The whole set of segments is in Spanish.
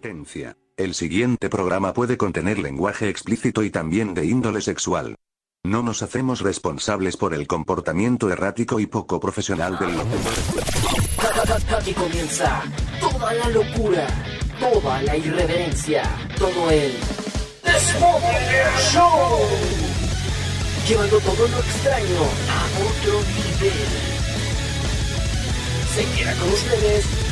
Tencia. El siguiente programa puede contener lenguaje explícito y también de índole sexual. No nos hacemos responsables por el comportamiento errático y poco profesional del locutor. Aquí comienza toda la locura, toda la irreverencia, todo el Desmother Show. Llevando todo lo extraño a otro nivel. Se queda con ustedes.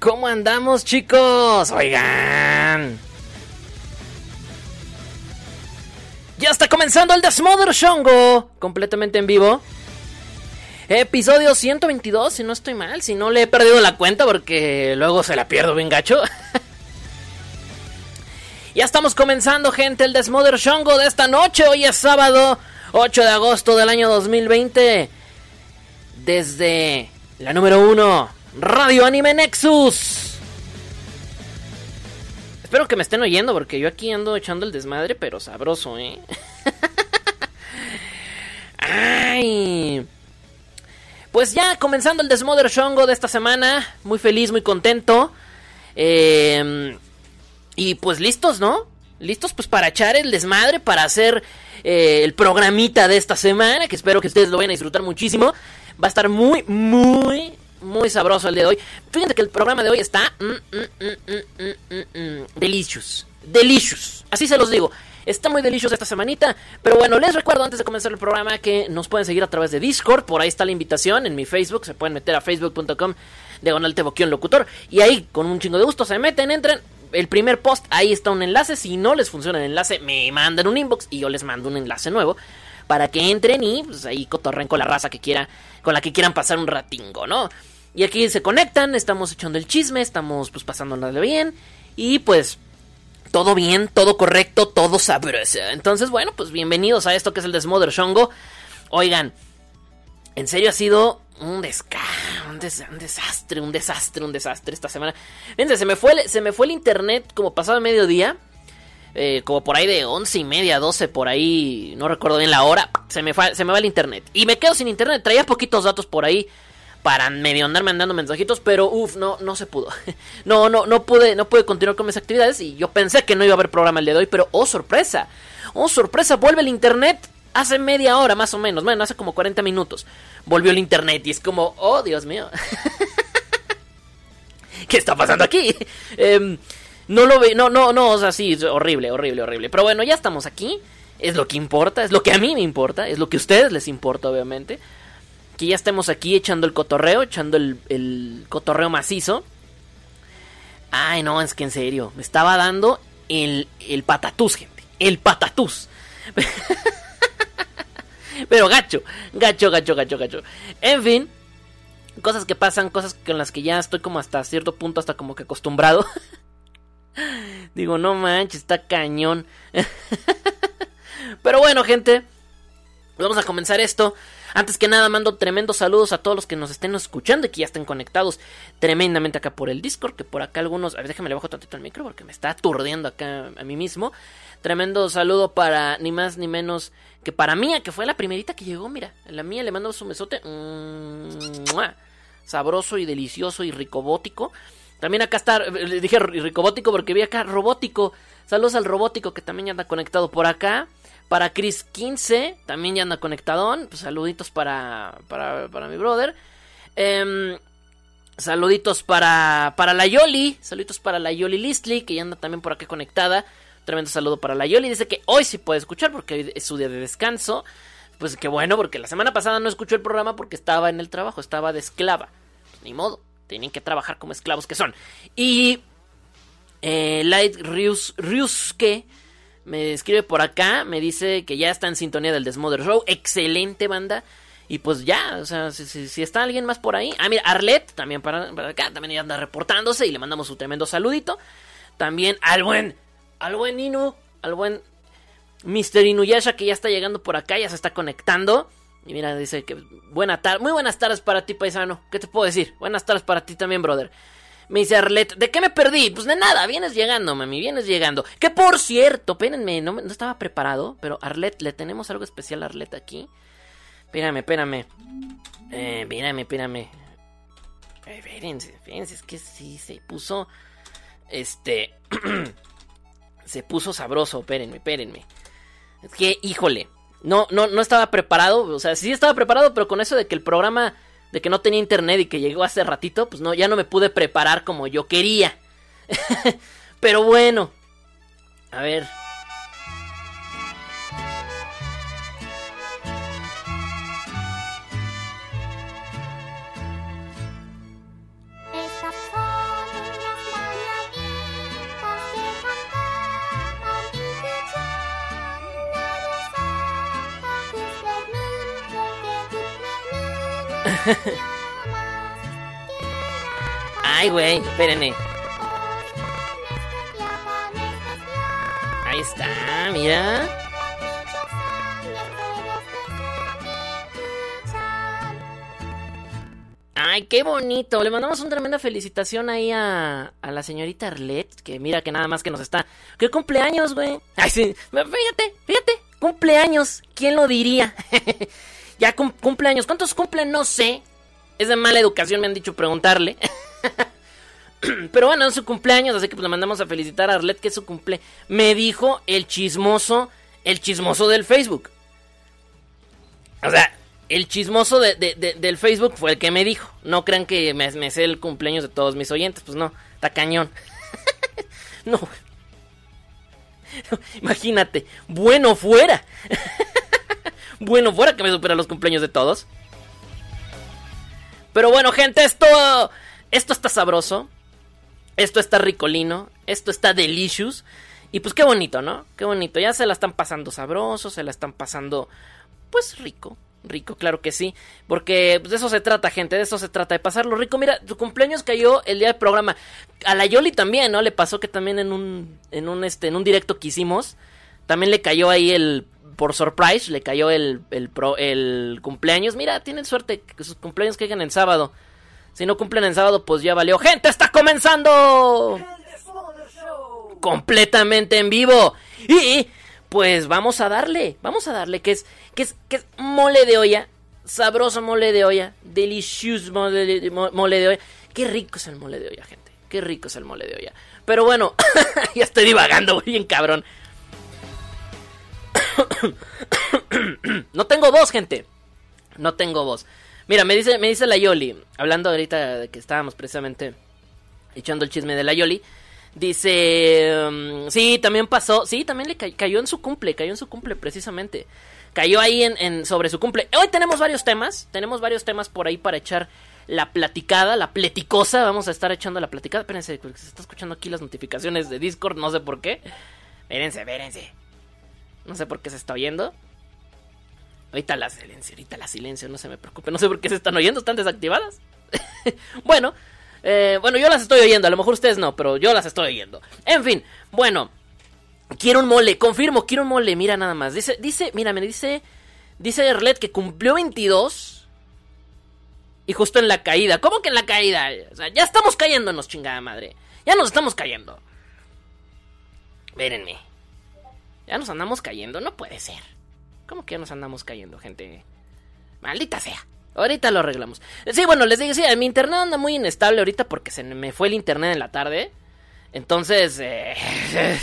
¿Cómo andamos, chicos? Oigan. Ya está comenzando el Desmother Shongo, completamente en vivo. Episodio 122, si no estoy mal, si no le he perdido la cuenta porque luego se la pierdo bien gacho. ya estamos comenzando, gente, el Desmother Shongo de esta noche. Hoy es sábado 8 de agosto del año 2020. Desde la número 1 Radio Anime Nexus. Espero que me estén oyendo porque yo aquí ando echando el desmadre, pero sabroso, ¿eh? Ay. Pues ya comenzando el Desmother Shongo de esta semana. Muy feliz, muy contento. Eh, y pues listos, ¿no? Listos pues para echar el desmadre, para hacer eh, el programita de esta semana, que espero que ustedes lo vayan a disfrutar muchísimo. Va a estar muy, muy, muy sabroso el día de hoy. Fíjense que el programa de hoy está mm, mm, mm, delicious. Delicious. Así se los digo. Está muy delicioso esta semanita. Pero bueno, les recuerdo antes de comenzar el programa que nos pueden seguir a través de Discord. Por ahí está la invitación en mi Facebook. Se pueden meter a facebook.com diagonal locutor. Y ahí, con un chingo de gusto, se meten, entren. El primer post, ahí está un enlace. Si no les funciona el enlace, me mandan un inbox y yo les mando un enlace nuevo. Para que entren y pues, ahí cotorren con la raza que quiera, con la que quieran pasar un ratingo, ¿no? Y aquí se conectan, estamos echando el chisme, estamos pues pasándonos bien. Y pues todo bien, todo correcto, todo sabroso. Entonces, bueno, pues bienvenidos a esto que es el Desmother Shongo. Oigan, en serio ha sido un, desca un, desastre, un desastre, un desastre esta semana. Fíjense, se me fue el, se me fue el internet como pasado el mediodía. Eh, como por ahí de once y media, 12 por ahí, no recuerdo bien la hora, se me, fue, se me va el internet. Y me quedo sin internet, traía poquitos datos por ahí para medio andar mandando mensajitos, pero uff, no, no se pudo. No, no, no pude, no pude continuar con mis actividades y yo pensé que no iba a haber programa el día de hoy, pero oh sorpresa, oh sorpresa, vuelve el internet hace media hora más o menos, bueno, hace como 40 minutos. Volvió el internet y es como, oh Dios mío. ¿Qué está pasando aquí? Em, no lo ve, no, no, no, o sea, sí, horrible, horrible, horrible. Pero bueno, ya estamos aquí. Es lo que importa, es lo que a mí me importa, es lo que a ustedes les importa, obviamente que ya estemos aquí echando el cotorreo, echando el, cotorreo macizo. Ay, no, es que en serio, me estaba dando el, el patatús, gente. El patatús. Pero gacho, gacho, gacho, gacho, gacho. En fin, cosas que pasan, cosas con las que ya estoy como hasta cierto punto, hasta como que acostumbrado. Digo, no manches, está cañón. Pero bueno, gente, vamos a comenzar esto. Antes que nada, mando tremendos saludos a todos los que nos estén escuchando y que ya estén conectados tremendamente acá por el Discord. Que por acá algunos. A ver, déjame le bajo tantito el micro porque me está aturdiendo acá a mí mismo. Tremendo saludo para ni más ni menos que para Mía, que fue la primerita que llegó. Mira, la mía le mando su mesote. sabroso y delicioso y ricobótico. También acá está, le dije ricobótico porque vi acá robótico. Saludos al robótico que también anda conectado por acá. Para Chris 15, también ya anda conectadón. Pues saluditos para, para, para mi brother. Em, saluditos para, para la Yoli. Saluditos para la Yoli Listly, que ya anda también por acá conectada. Tremendo saludo para la Yoli. Dice que hoy sí puede escuchar porque hoy es su día de descanso. Pues qué bueno, porque la semana pasada no escuchó el programa porque estaba en el trabajo, estaba de esclava. ni modo, tienen que trabajar como esclavos que son. Y eh, Light Ryusuke me escribe por acá, me dice que ya está en sintonía del Desmother Show. Excelente banda. Y pues ya, o sea, si, está alguien más por ahí. Ah, mira, Arlet también para, acá, también ya anda reportándose y le mandamos un tremendo saludito. También al buen, al buen Inu, al buen Mr. Inuyasha que ya está llegando por acá, ya se está conectando. Y mira, dice que buena tarde, muy buenas tardes para ti, paisano. ¿Qué te puedo decir? Buenas tardes para ti también, brother. Me dice Arlet, ¿de qué me perdí? Pues de nada, vienes llegando, mami, vienes llegando. Que por cierto, espérenme, no, no estaba preparado, pero Arlet, le tenemos algo especial a Arlet aquí. Espérame, espérame. Eh, espérame, espérame. Espérense, espérense, es que sí se puso. Este. se puso sabroso, espérenme, espérenme. Es que, híjole. No, no, no estaba preparado. O sea, sí estaba preparado, pero con eso de que el programa. De que no tenía internet y que llegó hace ratito. Pues no, ya no me pude preparar como yo quería. pero bueno. A ver. Ay, güey, espérenme. Ahí está, mira. Ay, qué bonito. Le mandamos una tremenda felicitación ahí a, a la señorita Arlette. Que mira que nada más que nos está. ¡Qué cumpleaños, güey! Ay, sí. Fíjate, fíjate. Cumpleaños. ¿Quién lo diría? ya cum- cumpleaños. ¿Cuántos cumplen? No sé. Es de mala educación, me han dicho preguntarle. Pero bueno, es su cumpleaños, así que pues le mandamos a felicitar a Arlette que es su cumple. Me dijo el chismoso, el chismoso del Facebook. O sea, el chismoso de- de- de- del Facebook fue el que me dijo. No crean que me, me sé el cumpleaños de todos mis oyentes, pues no, está cañón. no. Imagínate, bueno fuera. Bueno fuera que me supera los cumpleaños de todos. Pero bueno, gente, esto esto está sabroso. Esto está ricolino, esto está delicious. Y pues qué bonito, ¿no? Qué bonito. Ya se la están pasando sabroso, se la están pasando pues rico. Rico, claro que sí. Porque pues, de eso se trata, gente. De eso se trata, de pasarlo rico. Mira, tu cumpleaños cayó el día del programa. A la Yoli también, ¿no? Le pasó que también en un, en un, este, en un directo que hicimos, también le cayó ahí el, por surprise, le cayó el, el, pro- el cumpleaños. Mira, tienen suerte que sus cumpleaños caigan en sábado. Si no cumplen en sábado, pues ya valió. ¡Gente, está comenzando! Completamente en vivo. Y pues vamos a darle, vamos a darle, que es, que es, que es mole de olla. Sabroso mole de olla. Delicious mole de, mo- mole de olla. Qué rico es el mole de olla, gente. Qué rico es el mole de olla. Pero bueno, ya estoy divagando bien cabrón. no tengo voz, gente. No tengo voz. Mira, me dice, me dice la Yoli, hablando ahorita de que estábamos precisamente echando el chisme de la Yoli. Dice, um, sí, también pasó, sí, también le ca- cayó en su cumple, cayó en su cumple precisamente. Cayó ahí en, sobre su cumple. Hoy tenemos varios temas, tenemos varios temas por ahí para echar la platicada, la pleticosa. Vamos a estar echando la platicada. Espérense, se está escuchando aquí las notificaciones de Discord, no sé por qué. Espérense, espérense. No sé por qué se está oyendo. Ahorita la silencio, ahorita la silencio, no se me preocupe. No sé por qué se están oyendo, están desactivadas. bueno, eh, bueno, yo las estoy oyendo, a lo mejor ustedes no, pero yo las estoy oyendo. En fin, bueno, quiero un mole, confirmo, quiero un mole, mira nada más. Dice, dice, mira, me dice, dice Erlet que cumplió 22 y justo en la caída. ¿Cómo que en la caída? O sea, ya estamos cayéndonos, chingada madre. Ya nos estamos cayendo. Vérenme. Ya nos andamos cayendo, no puede ser. ¿Cómo que ya nos andamos cayendo, gente? Maldita sea. Ahorita lo arreglamos. Sí, bueno, les digo, sí, mi internet anda muy inestable ahorita porque se me fue el internet en la tarde. Entonces, eh,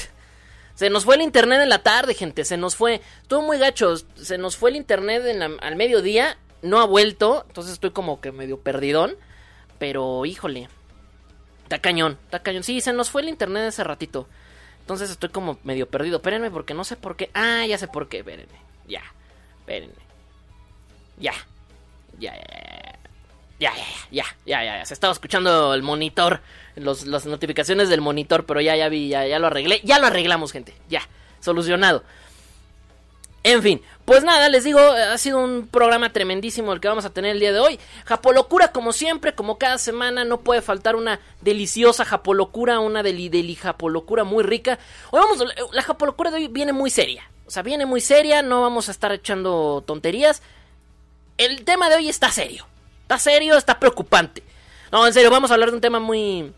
se nos fue el internet en la tarde, gente. Se nos fue. Estuvo muy gacho. Se nos fue el internet al mediodía. No ha vuelto. Entonces estoy como que medio perdidón. Pero, híjole. Está cañón, está cañón. Sí, se nos fue el internet hace ratito. Entonces estoy como medio perdido. Espérenme porque no sé por qué. Ah, ya sé por qué. Espérenme. Ya. Espérenme. Ya. Ya, ya, ya. Ya, ya, ya, ya, ya. Se estaba escuchando el monitor, los, las notificaciones del monitor, pero ya, ya vi, ya, ya lo arreglé. Ya lo arreglamos, gente. Ya, solucionado. En fin, pues nada, les digo, ha sido un programa tremendísimo el que vamos a tener el día de hoy. Japolocura, como siempre, como cada semana, no puede faltar una deliciosa japolocura, una deli, deli japolocura muy rica. Hoy vamos, la japolocura de hoy viene muy seria. O sea, viene muy seria, no vamos a estar echando tonterías. el tema de hoy está serio. Está serio, está preocupante. No, en serio, vamos a hablar de un tema muy.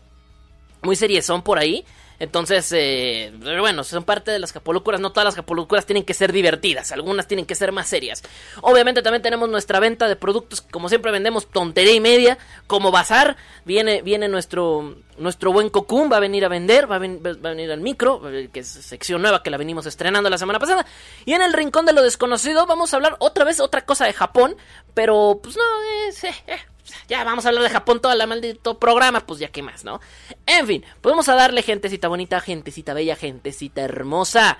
Muy seriezón por ahí. Entonces, eh, pero bueno, son parte de las japolocuras. No todas las japolocuras tienen que ser divertidas. Algunas tienen que ser más serias. Obviamente también tenemos nuestra venta de productos. Como siempre vendemos tontería y media. Como bazar. Viene, viene nuestro, nuestro buen Cocoon. Va a venir a vender. Va a, va a venir al micro. eh, Que es sección nueva que la venimos estrenando la semana pasada. Y en el rincón de lo desconocido vamos a hablar otra vez otra cosa de Japón. Pero pues no, es, eh, eh, ya vamos a hablar de Japón toda la maldito programa, pues ya que más, ¿no? En fin, pues vamos a darle gentecita bonita, gentecita bella, gentecita hermosa.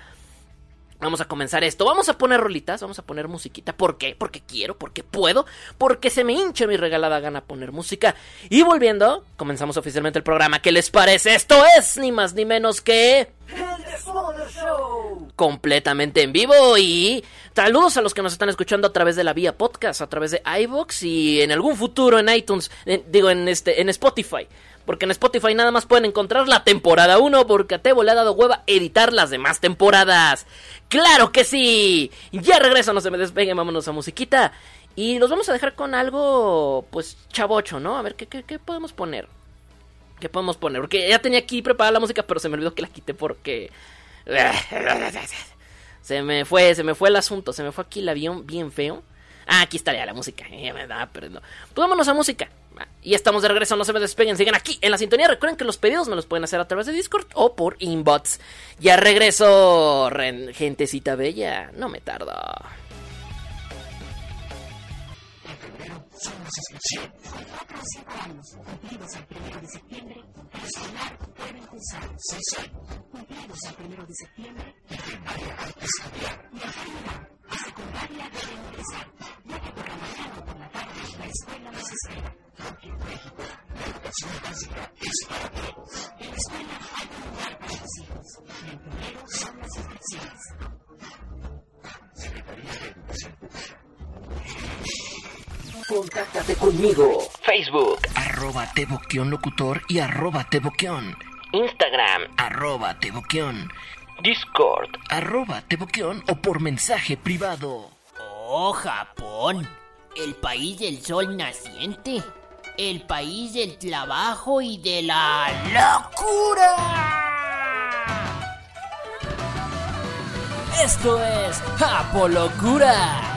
Vamos a comenzar esto. Vamos a poner rolitas, vamos a poner musiquita. ¿Por qué? Porque quiero, porque puedo, porque se me hincha mi regalada gana poner música. Y volviendo, comenzamos oficialmente el programa. ¿Qué les parece? Esto es ni más ni menos que. Completamente en vivo y saludos a los que nos están escuchando a través de la vía podcast, a través de iVoox y en algún futuro en iTunes, en- digo en este en Spotify, porque en Spotify nada más pueden encontrar la temporada 1 porque a Tebo le ha dado hueva editar las demás temporadas. Claro que sí. Ya regreso, no se me despeguen, vámonos a musiquita y los vamos a dejar con algo pues chavocho, ¿no? A ver qué qué, qué podemos poner. ¿Qué podemos poner? Porque ya tenía aquí preparada la música, pero se me olvidó que la quité porque se me fue, se me fue el asunto, se me fue aquí el avión bien feo. Ah, aquí está ya la música. Ya me perdiendo. Pues a música. Y estamos de regreso, no se me despeguen, sigan aquí en la sintonía. Recuerden que los pedidos me los pueden hacer a través de Discord o por inbox. Ya regreso, gentecita bella. No me tardo. son la suscripción de 4 a 5 años, cumplidos al 1 de septiembre, al sonar pueden cursar 6 años, cumplidos al 1 de septiembre, primaria al estudiar, viajar y volar, a secundaria deben ingresar, ya que por la mañana o por la tarde la escuela nos espera. Porque en México la educación básica es para todos. En la escuela hay un lugar para tus hijos, y el primero son las suscripciones. Secretaría de Educación Pública. Contáctate conmigo. Facebook, arroba teboquión locutor y arroba teboquión, Instagram, arroba teboquión, Discord. arroba teboquión o por mensaje privado. Oh, Japón, el país del sol naciente, el país del trabajo y de la locura. Esto es Japolocura.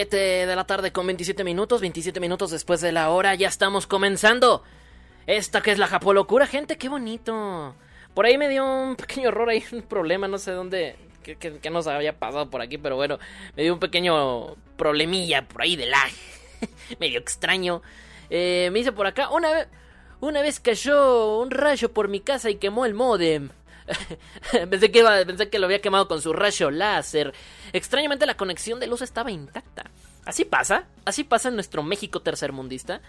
Siete de la tarde con 27 minutos, 27 minutos después de la hora, ya estamos comenzando. Esta que es la Japolocura, gente, qué bonito. Por ahí me dio un pequeño error, ahí un problema, no sé dónde, qué, qué- nos había pasado por aquí, pero bueno, me dio un pequeño problemilla por ahí de lag, medio extraño. Eh, me dice por acá, una una vez cayó un rayo por mi casa y quemó el modem. pensé, que pensé que lo había quemado con su rayo láser. Extrañamente la conexión de luz estaba intacta. Así pasa, así pasa en nuestro México tercermundista.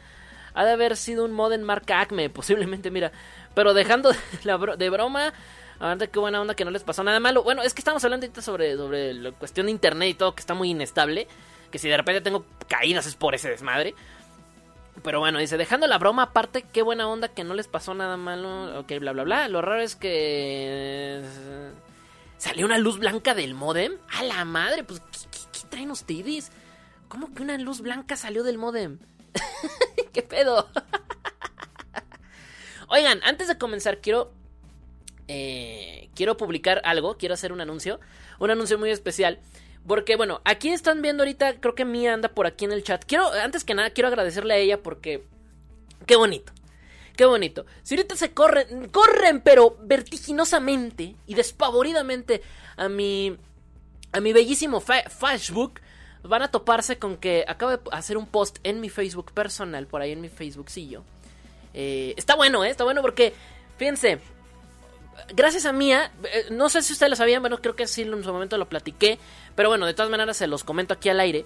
Ha de haber sido un modem marca Acme, posiblemente, mira. Pero dejando de, bro- de broma, a ver qué buena onda que no les pasó nada malo. Bueno, es que estamos hablando ahorita sobre, sobre la cuestión de internet y todo, que está muy inestable. Que si de repente tengo caídas es por ese desmadre. Pero bueno, dice, dejando la broma aparte, qué buena onda que no les pasó nada malo. Ok, bla, bla, bla. Lo raro es que... eh, Salió una luz blanca del modem. A la madre, pues, ¿qué, traen ustedes? ¿Cómo que una luz blanca salió del modem? ¿Qué pedo? Oigan, antes de comenzar, quiero... eh, quiero publicar algo, quiero hacer un anuncio. Un anuncio muy especial. Porque, bueno, aquí están viendo ahorita, creo que Mía anda por aquí en el chat. Quiero, antes que nada, quiero agradecerle a ella porque... Qué bonito. Qué bonito. Si ahorita se corren, corren, pero vertiginosamente y despavoridamente a mi, a mi bellísimo fa- Facebook, van a toparse con que acabo de hacer un post en mi Facebook personal, por ahí en mi Facebookcillo, Eh, está bueno, ¿eh? Está bueno porque, fíjense, gracias a Mía, eh, no sé si ustedes lo sabían, bueno, creo que sí en su momento lo platiqué, pero bueno, de todas maneras se los comento aquí al aire.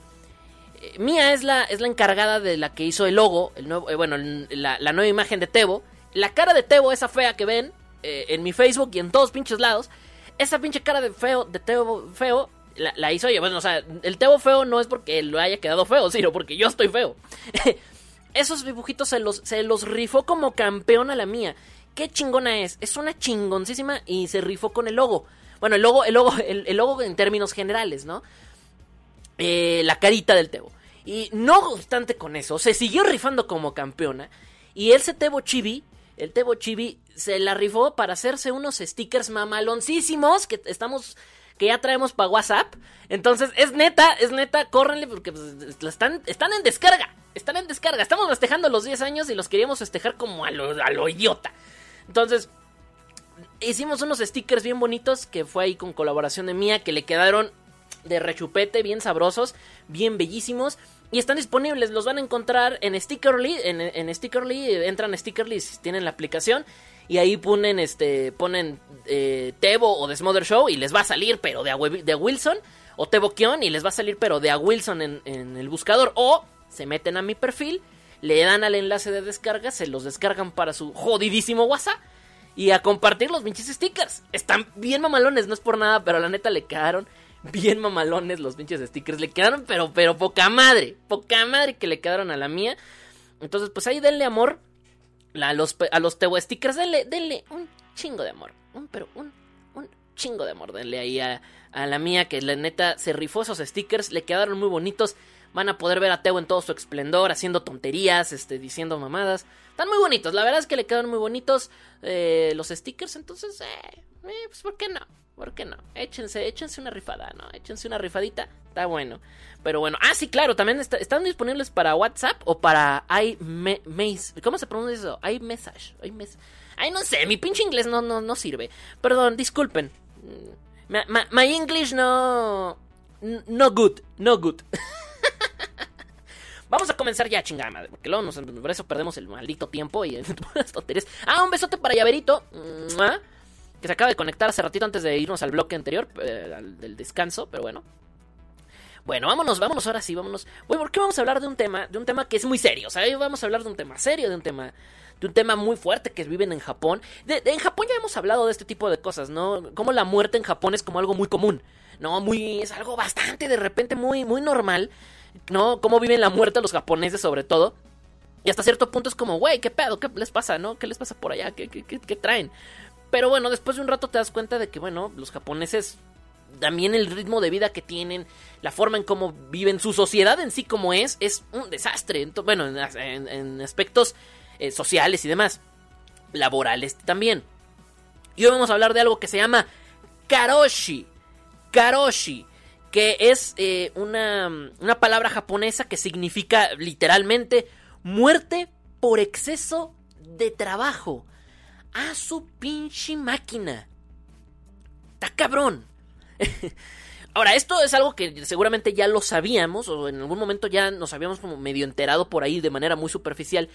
Eh, Mía es la, es la encargada de la que hizo el logo, el nuevo, eh, bueno, la, la nueva imagen de Tebo. La cara de Tebo, esa fea que ven eh, en mi Facebook y en todos pinches lados, esa pinche cara de feo, de Tebo feo, la, hizo ella. Bueno, o sea, el Tebo feo no es porque lo haya quedado feo, sino porque yo estoy feo. Esos dibujitos se los, se los rifó como campeón a la mía. Qué chingona es. Es una chingoncísima y se rifó con el logo. Bueno, el logo, el logo, el, logo en términos generales, ¿no? Eh, la carita del Tebo. Y no obstante con eso, se siguió rifando como campeona. Y ese Tebo Chibi, el Tebo Chibi, se la rifó para hacerse unos stickers mamaloncísimos que estamos. que ya traemos para WhatsApp. Entonces, es neta, es neta, córrenle porque pues, están, están en descarga. Están en descarga. Estamos festejando los 10 años y los queríamos festejar como a lo, a lo idiota. Entonces, hicimos unos stickers bien bonitos que fue ahí con colaboración de mía que le quedaron de rechupete, bien sabrosos, bien bellísimos. Y están disponibles, los van a encontrar en Stickerly, en, en Stickerly, entran Stickerly si tienen la aplicación. Y ahí ponen, este, ponen eh, Tebo o The Smother Show y les va a salir, pero de, a, Wi- de a Wilson. O Tebo Kion y les va a salir, pero de a Wilson en, en el buscador. O se meten a mi perfil, le dan al enlace de descarga, se los descargan para su jodidísimo WhatsApp y a compartir los pinches stickers. Están bien mamalones, no es por nada, pero la neta le quedaron bien mamalones los pinches stickers. Le quedaron, pero, pero poca madre, poca madre que le quedaron a la mía. Entonces, pues ahí denle amor a los, a stickers, denle, denle un chingo de amor. Un, pero un, un chingo de amor. Denle ahí a, a la mía, que la neta se rifó esos stickers, le quedaron muy bonitos. Van a poder ver a Teo en todo su esplendor, haciendo tonterías, este, diciendo mamadas. Están muy bonitos, la verdad es que le quedaron muy bonitos eh, los stickers, entonces, eh, eh, pues ¿por qué no? ¿Por qué no? Échense, échense una rifada, ¿no? Échense una rifadita, está bueno. Pero bueno, ah, sí, claro, también está- están disponibles para WhatsApp o para iMessage. ¿Cómo se pronuncia eso? iMessage. iMess- Ay, no sé, mi pinche inglés no, no, no sirve. Perdón, disculpen. Mm, My, my- my English no... No good, no good. Vamos a comenzar ya, chingada madre, porque luego nos, por eso perdemos el maldito tiempo y las tonterías. Ah, un besote para Llaverito, que se acaba de conectar hace ratito antes de irnos al bloque anterior, eh, al del descanso, pero bueno. Bueno, vámonos, vámonos ahora sí, vámonos. Bueno, ¿por qué vamos a hablar de un tema, de un tema que es muy serio? O sea, vamos a hablar de un tema serio, de un tema, de un tema muy fuerte que viven en Japón. En Japón ya hemos hablado de este tipo de cosas, ¿no? Como la muerte en Japón es como algo muy común, ¿no? Muy, es algo bastante de repente muy, muy normal, ¿no? Cómo viven la muerte los japoneses sobre todo. Y hasta cierto punto es como, güey, ¿qué pedo? ¿Qué les pasa, no? ¿Qué les pasa por allá? ¿Qué, qué, traen? Pero bueno, después de un rato te das cuenta de que, bueno, los japoneses también el ritmo de vida que tienen, la forma en cómo viven, su sociedad en sí como es, es un desastre. Bueno, en, en- en aspectos eh, sociales y demás, laborales también. Y hoy vamos a hablar de algo que se llama karoshi. Karoshi, que es eh, una, una palabra japonesa que significa literalmente muerte por exceso de trabajo. A su pinche máquina. Está cabrón. Ahora, esto es algo que seguramente ya lo sabíamos, o en algún momento ya nos habíamos como medio enterado por ahí de manera muy superficial,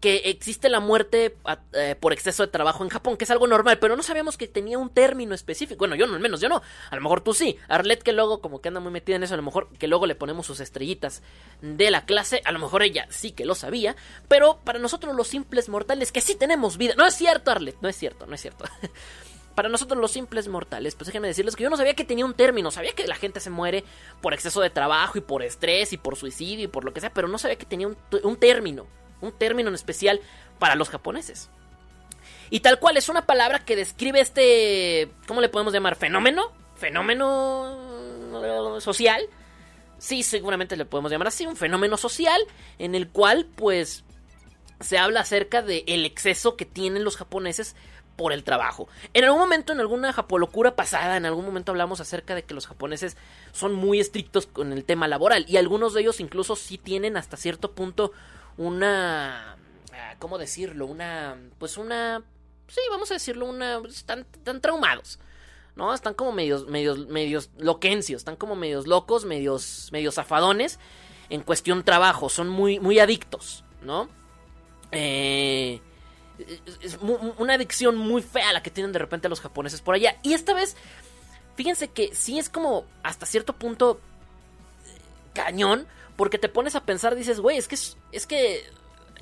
que existe la muerte eh, por exceso de trabajo en Japón, que es algo normal, pero no sabíamos que tenía un término específico. Bueno, yo no, al menos yo no. A lo mejor tú sí. Arlet, que luego como que anda muy metida en eso, a lo mejor que luego le ponemos sus estrellitas de la clase, a lo mejor ella sí que lo sabía, pero para nosotros los simples mortales que sí tenemos vida. No es cierto, Arlet, no es cierto, no es cierto. Para nosotros los simples mortales, pues déjenme decirles que yo no sabía que tenía un término, sabía que la gente se muere por exceso de trabajo y por estrés y por suicidio y por lo que sea, pero no sabía que tenía un término, un término en especial para los japoneses. Y tal cual es una palabra que describe este, ¿cómo le podemos llamar? Fenómeno, fenómeno social. Sí, seguramente le podemos llamar así, un fenómeno social en el cual pues se habla acerca del el exceso que tienen los japoneses por el trabajo. En algún momento, en alguna japolocura pasada, en algún momento hablamos acerca de que los japoneses son muy estrictos con el tema laboral y algunos de ellos incluso sí tienen hasta cierto punto una... ah, ¿Cómo decirlo? Una... Pues una... Sí, vamos a decirlo, una... Están, están traumados. ¿no? Están como medios, medios, medios loquencios, están como medios locos, medios, medios zafadones en cuestión trabajo, son muy, muy adictos, ¿no? Eh, Es, una adicción muy fea la que tienen de repente los japoneses por allá. Y esta vez, fíjense que sí es como hasta cierto punto eh, cañón, porque te pones a pensar, dices, güey, es que es, que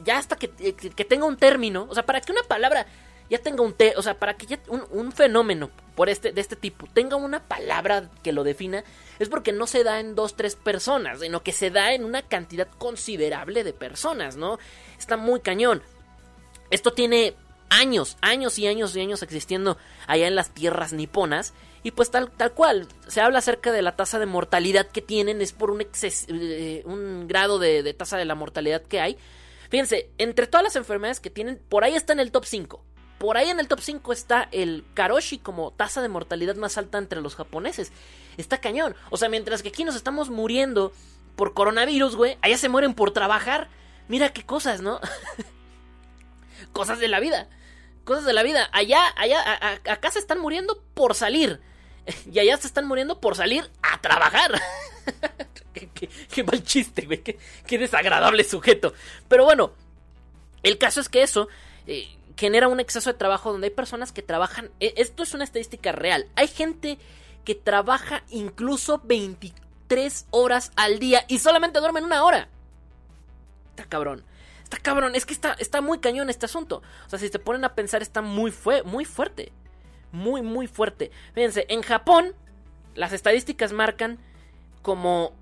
ya hasta que, que- que tenga un término, o sea, para que una palabra ya tenga un te, o sea, para que un, un fenómeno por este de este tipo tenga una palabra que lo defina, es porque no se da en dos tres personas, sino que se da en una cantidad considerable de personas, ¿no? Está muy cañón. Esto tiene años, años y años y años existiendo allá en las tierras niponas. Y pues tal, tal cual, se habla acerca de la tasa de mortalidad que tienen, es por un, exces- eh, un grado de, tasa de la mortalidad que hay. Fíjense, entre todas las enfermedades que tienen, por ahí está en el top 5. Por ahí en el top 5 está el karoshi como tasa de mortalidad más alta entre los japoneses. Está cañón. O sea, mientras que aquí nos estamos muriendo por coronavirus, güey, allá se mueren por trabajar. Mira qué cosas, ¿no? cosas de la vida. Cosas de la vida. Allá, allá, acá se están muriendo por salir. Y allá se están muriendo por salir a trabajar. qué, mal chiste, güey. Qué, desagradable sujeto. Pero bueno, el caso es que eso eh, genera un exceso de trabajo donde hay personas que trabajan. eh, Esto es una estadística real. Hay gente que trabaja incluso 23 horas al día y solamente duermen una hora. Está cabrón. Está cabrón. Es que está, está muy cañón este asunto. O sea, si te ponen a pensar, está muy, fue, muy fuerte. Muy, muy fuerte. Fíjense, en Japón, las estadísticas marcan como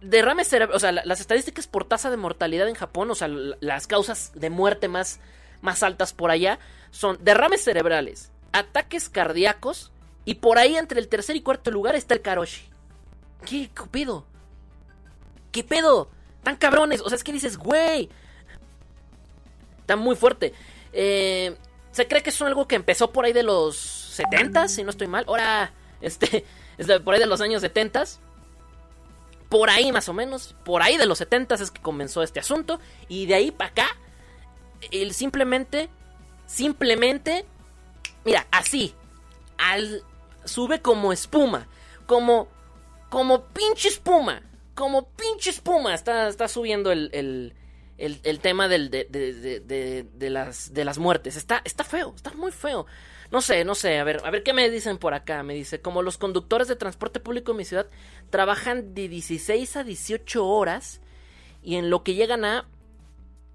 derrames cerebrales. O sea, la- las estadísticas por tasa de mortalidad en Japón, o sea, las causas de muerte más, más altas por allá, son derrames cerebrales, ataques cardíacos y por ahí entre el tercer y cuarto lugar está el karoshi. ¿Qué, pedo? ¿Qué pedo? Tan cabrones. O sea, es que dices, güey. Está muy fuerte. Eh, se cree que es algo que empezó por ahí de los 70, si no estoy mal. Ahora, este, es de por ahí de los años 70. Por ahí más o menos. Por ahí de los 70 es que comenzó este asunto. Y de ahí para acá, él simplemente, simplemente, mira, así, al, sube como espuma. Como, como pinche espuma. Como pinche espuma. Está, está subiendo el, el, el tema del, de, de- de- de- las, de las muertes. Está, está feo, está muy feo. No sé, no sé, a ver, a ver qué me dicen por acá. Me dice, como los conductores de transporte público en mi ciudad trabajan de 16 a 18 horas y en lo que llegan a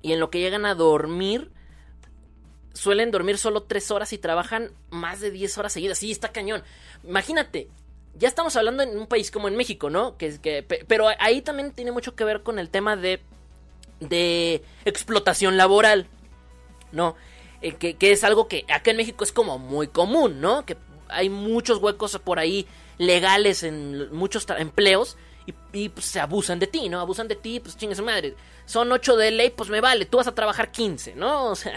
y en lo que llegan a dormir suelen dormir solo 3 horas y trabajan más de 10 horas seguidas. Sí, está cañón. Imagínate, ya estamos hablando en un país como en México, ¿no? Que, que, pe- pero ahí también tiene mucho que ver con el tema de, de explotación laboral, ¿no? Eh, que, que es algo que acá en México es como muy común, ¿no? Que hay muchos huecos por ahí legales en muchos empleos y, y, pues, se abusan de ti, ¿no? Abusan de ti, pues chingue su madre. Son 8 de ley, pues me vale, tú vas a trabajar 15, ¿no? O sea,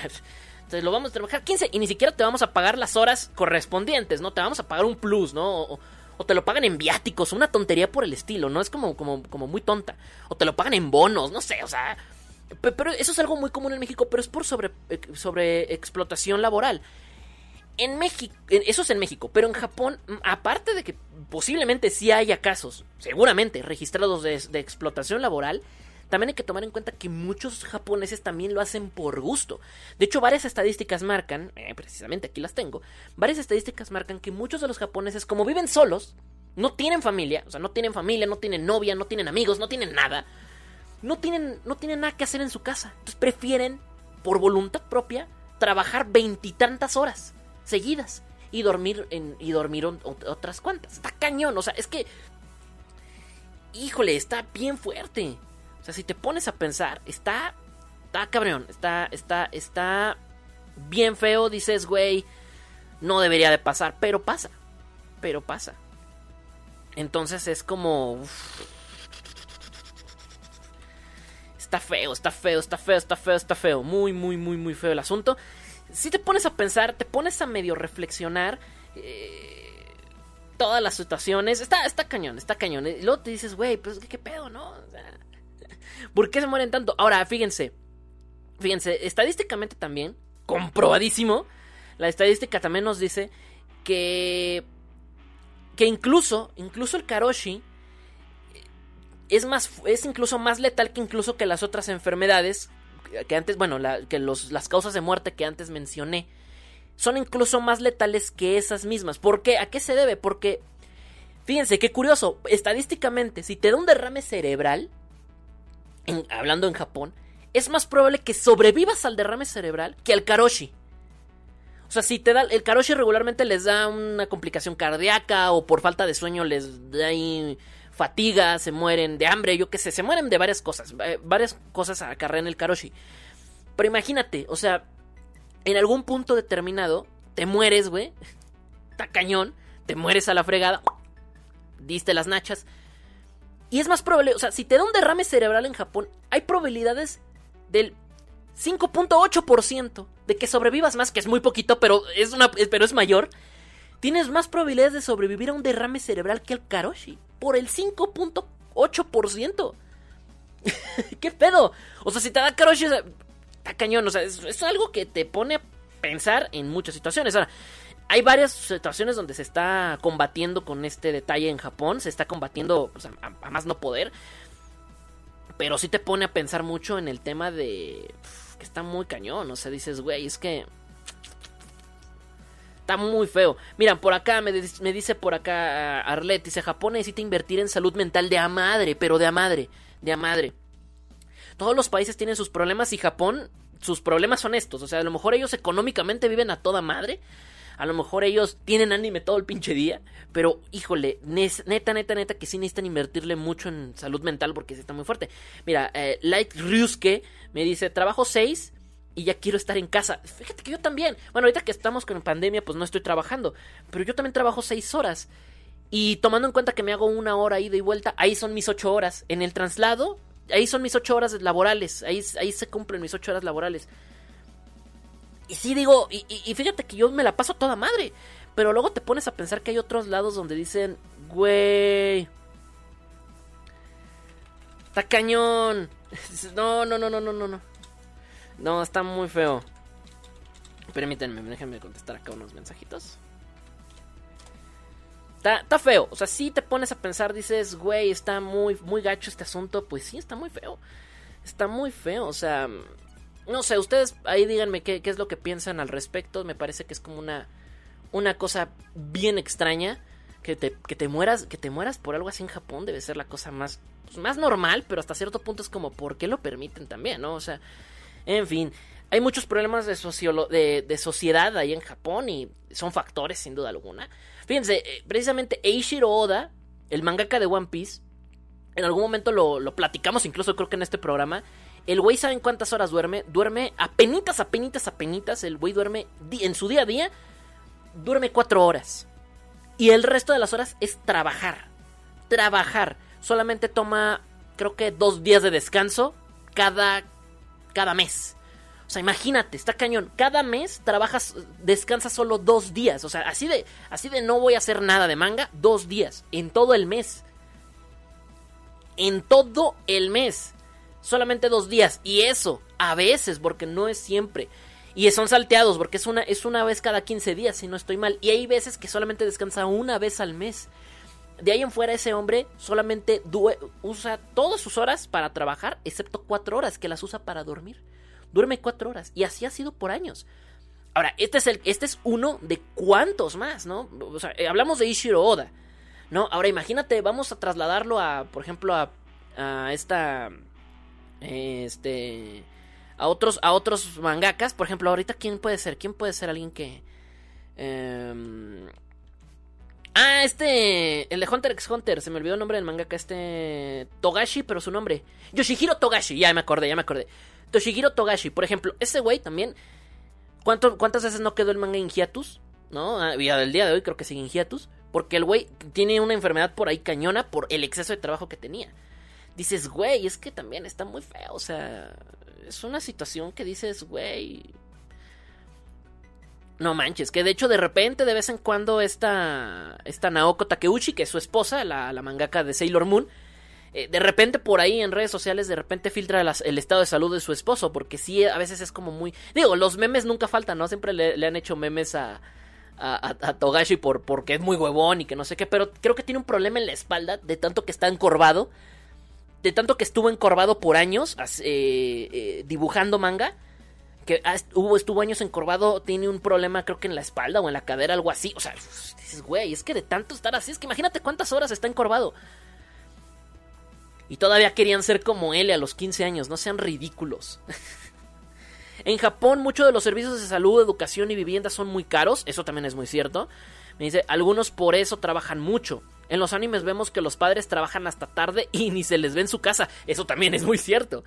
entonces lo vamos a trabajar 15 y ni siquiera te vamos a pagar las horas correspondientes, ¿no? Te vamos a pagar un plus, ¿no? O, o te lo pagan en viáticos, una tontería por el estilo, ¿no? Es como, como, como muy tonta. O te lo pagan en bonos, no sé, o sea... pe- Pero eso es algo muy común en México, pero es por sobre, sobre explotación laboral. En México, eso es en México, pero en Japón, aparte de que posiblemente sí haya casos, seguramente registrados de, de explotación laboral, también hay que tomar en cuenta que muchos japoneses también lo hacen por gusto. De hecho, varias estadísticas marcan, eh, precisamente aquí las tengo, varias estadísticas marcan que muchos de los japoneses, como viven solos, no tienen familia, o sea, no tienen familia, no tienen novia, no tienen amigos, no tienen nada, no tienen, no tienen nada que hacer en su casa. Entonces prefieren, por voluntad propia, trabajar veintitantas horas seguidas y dormir en, y dormir otras cuantas. Está cañón, o sea, es que. Híjole, está bien fuerte. Si te pones a pensar, está. Está cabrón, está, está, está bien feo, dices, güey, no debería de pasar, pero pasa, pero pasa. Entonces es como... Está feo, está feo, está feo, está feo, está feo. Muy, muy, muy, muy feo el asunto. Si te pones a pensar, te pones a medio reflexionar eh, todas las situaciones. Está, está cañón, está cañón. Y luego te dices, güey, pues ¿qué, qué pedo, ¿no? O sea, ¿Por qué se mueren tanto? Ahora, fíjense. Fíjense, estadísticamente también, comprobadísimo, la estadística también nos dice que que incluso, incluso el karoshi es más es incluso más letal que incluso que las otras enfermedades que antes, bueno, que los, las causas de muerte que antes mencioné son incluso más letales que esas mismas. ¿Por qué? ¿A qué se debe? Porque, fíjense, qué curioso, estadísticamente, si te da un derrame cerebral, hablando en Japón, es más probable que sobrevivas al derrame cerebral que al karoshi. O sea, si te da el karoshi regularmente les da una complicación cardíaca o por falta de sueño les da fatiga, se mueren de hambre, yo qué sé, se mueren de varias cosas, eh, varias cosas acarrean el karoshi. Pero imagínate, o sea, en algún punto determinado te mueres, güey. Está cañón, te mueres a la fregada. Diste las nachas. Y es más probable, o sea, si te da un derrame cerebral en Japón, hay probabilidades del 5.8% de que sobrevivas más, que es muy poquito, pero es, una, pero es mayor. Tienes más probabilidades de sobrevivir a un derrame cerebral que el Karoshi. Por el 5.8%. ¿Qué pedo? O sea, si te da Karoshi, está cañón. O sea, es, es algo que te pone a pensar en muchas situaciones. Ahora, hay varias situaciones donde se está combatiendo con este detalle en Japón. Se está combatiendo pues, a, a más no poder. Pero sí te pone a pensar mucho en el tema de. que está muy cañón. O sea, dices, güey, es que. Está muy feo. Mira, por acá me, dice por acá Arlet. Dice: Japón necesita invertir en salud mental de a madre, pero de a madre. De a madre. Todos los países tienen sus problemas y Japón. Sus problemas son estos. O sea, a lo mejor ellos económicamente viven a toda madre. A lo mejor ellos tienen anime todo el pinche día. Pero, híjole, neta, neta, neta, que sí necesitan invertirle mucho en salud mental porque sí está muy fuerte. Mira, eh, Light Ryusuke me dice: Trabajo 6 y ya quiero estar en casa. Fíjate que yo también. Bueno, ahorita que estamos con pandemia, pues no estoy trabajando. Pero yo también trabajo 6 horas. Y tomando en cuenta que me hago una hora ida y vuelta, ahí son mis 8 horas. En el traslado, ahí son mis 8 horas laborales. Ahí, ahí se cumplen mis 8 horas laborales. Y sí digo, y, fíjate que yo me la paso toda madre. Pero luego te pones a pensar que hay otros lados donde dicen, güey. Está cañón. No, no, no, no, no, no, no. No, está muy feo. Permítanme, déjenme contestar acá unos mensajitos. Está, está feo. O sea, si te pones a pensar, dices, güey, está muy, muy gacho este asunto. Pues sí, está muy feo. Está muy feo. O sea, no sé, ustedes ahí díganme qué, qué es lo que piensan al respecto. Me parece que es como una, una cosa bien extraña. Que te, que te mueras, que te mueras por algo así en Japón debe ser la cosa más, pues, más normal, pero hasta cierto punto es como, ¿por qué lo permiten también, no? O sea, en fin, hay muchos problemas de, de, de sociedad ahí en Japón y son factores sin duda alguna. Fíjense, eh, precisamente Eiichiro Oda, el mangaka de One Piece, en algún momento lo, lo platicamos incluso creo que en este programa. El güey saben cuántas horas duerme. Duerme apenitas, apenitas, apenitas. El güey duerme en su día a día. Duerme cuatro horas. Y el resto de las horas es trabajar. Trabajar. Solamente toma, creo que dos días de descanso cada, cada mes. O sea, imagínate, está cañón. Cada mes trabajas, descansas solo dos días. O sea, así de, así de no voy a hacer nada de manga, dos días. En todo el mes. En todo el mes. Solamente dos días. Y eso, a veces, porque no es siempre. Y son salteados, porque es una, es una vez cada 15 días, si no estoy mal. Y hay veces que solamente descansa una vez al mes. De ahí en fuera ese hombre solamente usa todas sus horas para trabajar, excepto cuatro horas que las usa para dormir. Duerme cuatro horas. Y así ha sido por años. Ahora, este es, el, este es uno de cuantos más, ¿no? O sea, eh, hablamos de Ishiro Oda, ¿no? Ahora imagínate, vamos a trasladarlo a, por ejemplo, a, a esta... Este... A otros, a otros mangakas. Por ejemplo, ahorita, ¿quién puede ser? ¿Quién puede ser alguien que... em, Ah, este. El de Hunter x Hunter. Se me olvidó el nombre del mangaka. Este. Togashi, pero su nombre. Yoshihiro Togashi. Ya me acordé, ya me acordé. Toshihiro Togashi. Por ejemplo, ese güey también. ¿cuánto- ¿Cuántas veces no quedó el manga en hiatus? ¿No? Ah, Y al día de hoy creo que sigue en hiatus. Porque el güey tiene una enfermedad por ahí cañona por el exceso de trabajo que tenía. Dices, güey, es que también está muy feo. O sea, es una situación que dices, güey. No manches, que de hecho de repente, de vez en cuando, esta, esta Naoko Takeuchi, que es su esposa, la, la mangaka de Sailor Moon, eh, de repente por ahí en redes sociales, de repente filtra el estado de salud de su esposo, porque sí, a veces es como muy... Digo, los memes nunca faltan, ¿no? Siempre le, han hecho memes a, a, a- a Togashi por, porque es muy huevón y que no sé qué, pero creo que tiene un problema en la espalda, de tanto que está encorvado. De tanto que estuvo encorvado por años eh, eh, dibujando manga, que hubo, estuvo años encorvado, tiene un problema creo que en la espalda o en la cadera, algo así. O sea, dices, güey, es que de tanto estar así, es que imagínate cuántas horas está encorvado. Y todavía querían ser como él a los 15 años, no sean ridículos. en Japón muchos de los servicios de salud, educación y vivienda son muy caros, eso también es muy cierto. Me dice, algunos por eso trabajan mucho. En los animes vemos que los padres trabajan hasta tarde y ni se les ve en su casa, eso también es muy cierto.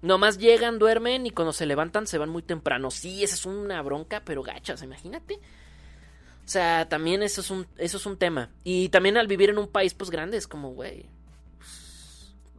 Nomás llegan, duermen y cuando se levantan se van muy temprano. Sí, esa es una bronca, pero gachas, imagínate. O sea, también eso es un, eso es un tema. Y también al vivir en un país pues grande es como, güey.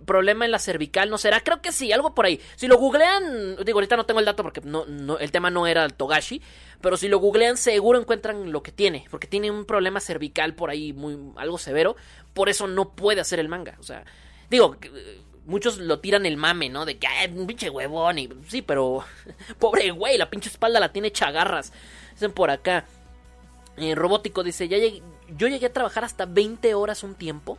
Problema en la cervical, ¿no será? Creo que sí, algo por ahí. Si lo googlean, digo, ahorita no tengo el dato porque no, no, el tema no era el Togashi, pero si lo googlean seguro encuentran lo que tiene, porque tiene un problema cervical por ahí muy algo severo, por eso no puede hacer el manga. O sea, digo, eh, muchos lo tiran el mame, ¿no? De que, ay, un pinche huevón, y sí, pero pobre güey, la pinche espalda la tiene chagarras. Dicen por acá. Eh, robótico dice, ya llegué- yo llegué a trabajar hasta 20 horas un tiempo.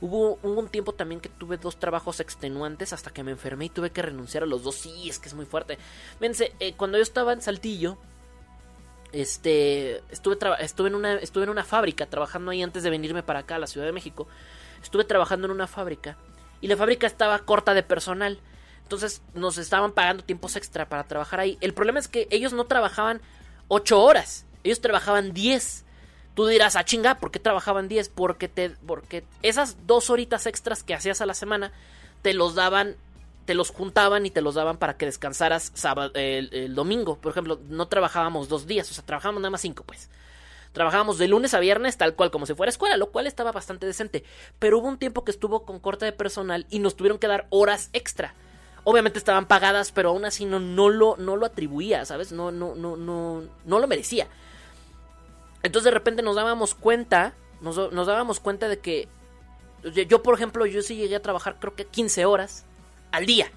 Hubo, un tiempo también que tuve dos trabajos extenuantes hasta que me enfermé y tuve que renunciar a los dos. Sí, es que es muy fuerte. Fíjense, eh, cuando yo estaba en Saltillo, este, estuve, estuve, en una, estuve en una fábrica trabajando ahí antes de venirme para acá a la Ciudad de México. Estuve trabajando en una fábrica y la fábrica estaba corta de personal. Entonces nos estaban pagando tiempos extra para trabajar ahí. El problema es que ellos no trabajaban 8 horas, ellos trabajaban 10. Tú dirás, ah, chinga, ¿por qué trabajaban 10? Porque, te, porque esas dos horitas extras que hacías a la semana te los daban, te los juntaban y te los daban para que descansaras el, el domingo. Por ejemplo, no trabajábamos dos días, o sea, trabajábamos nada más cinco, pues. Trabajábamos de lunes a viernes tal cual como si fuera escuela, lo cual estaba bastante decente. Pero hubo un tiempo que estuvo con corte de personal y nos tuvieron que dar horas extra. Obviamente estaban pagadas, pero aún así no, no, lo, no lo atribuía, ¿sabes? No, no, no, no, no lo merecía. Entonces de repente nos dábamos cuenta, nos, dábamos cuenta de que yo, por ejemplo, yo sí llegué a trabajar creo que 15 horas al día.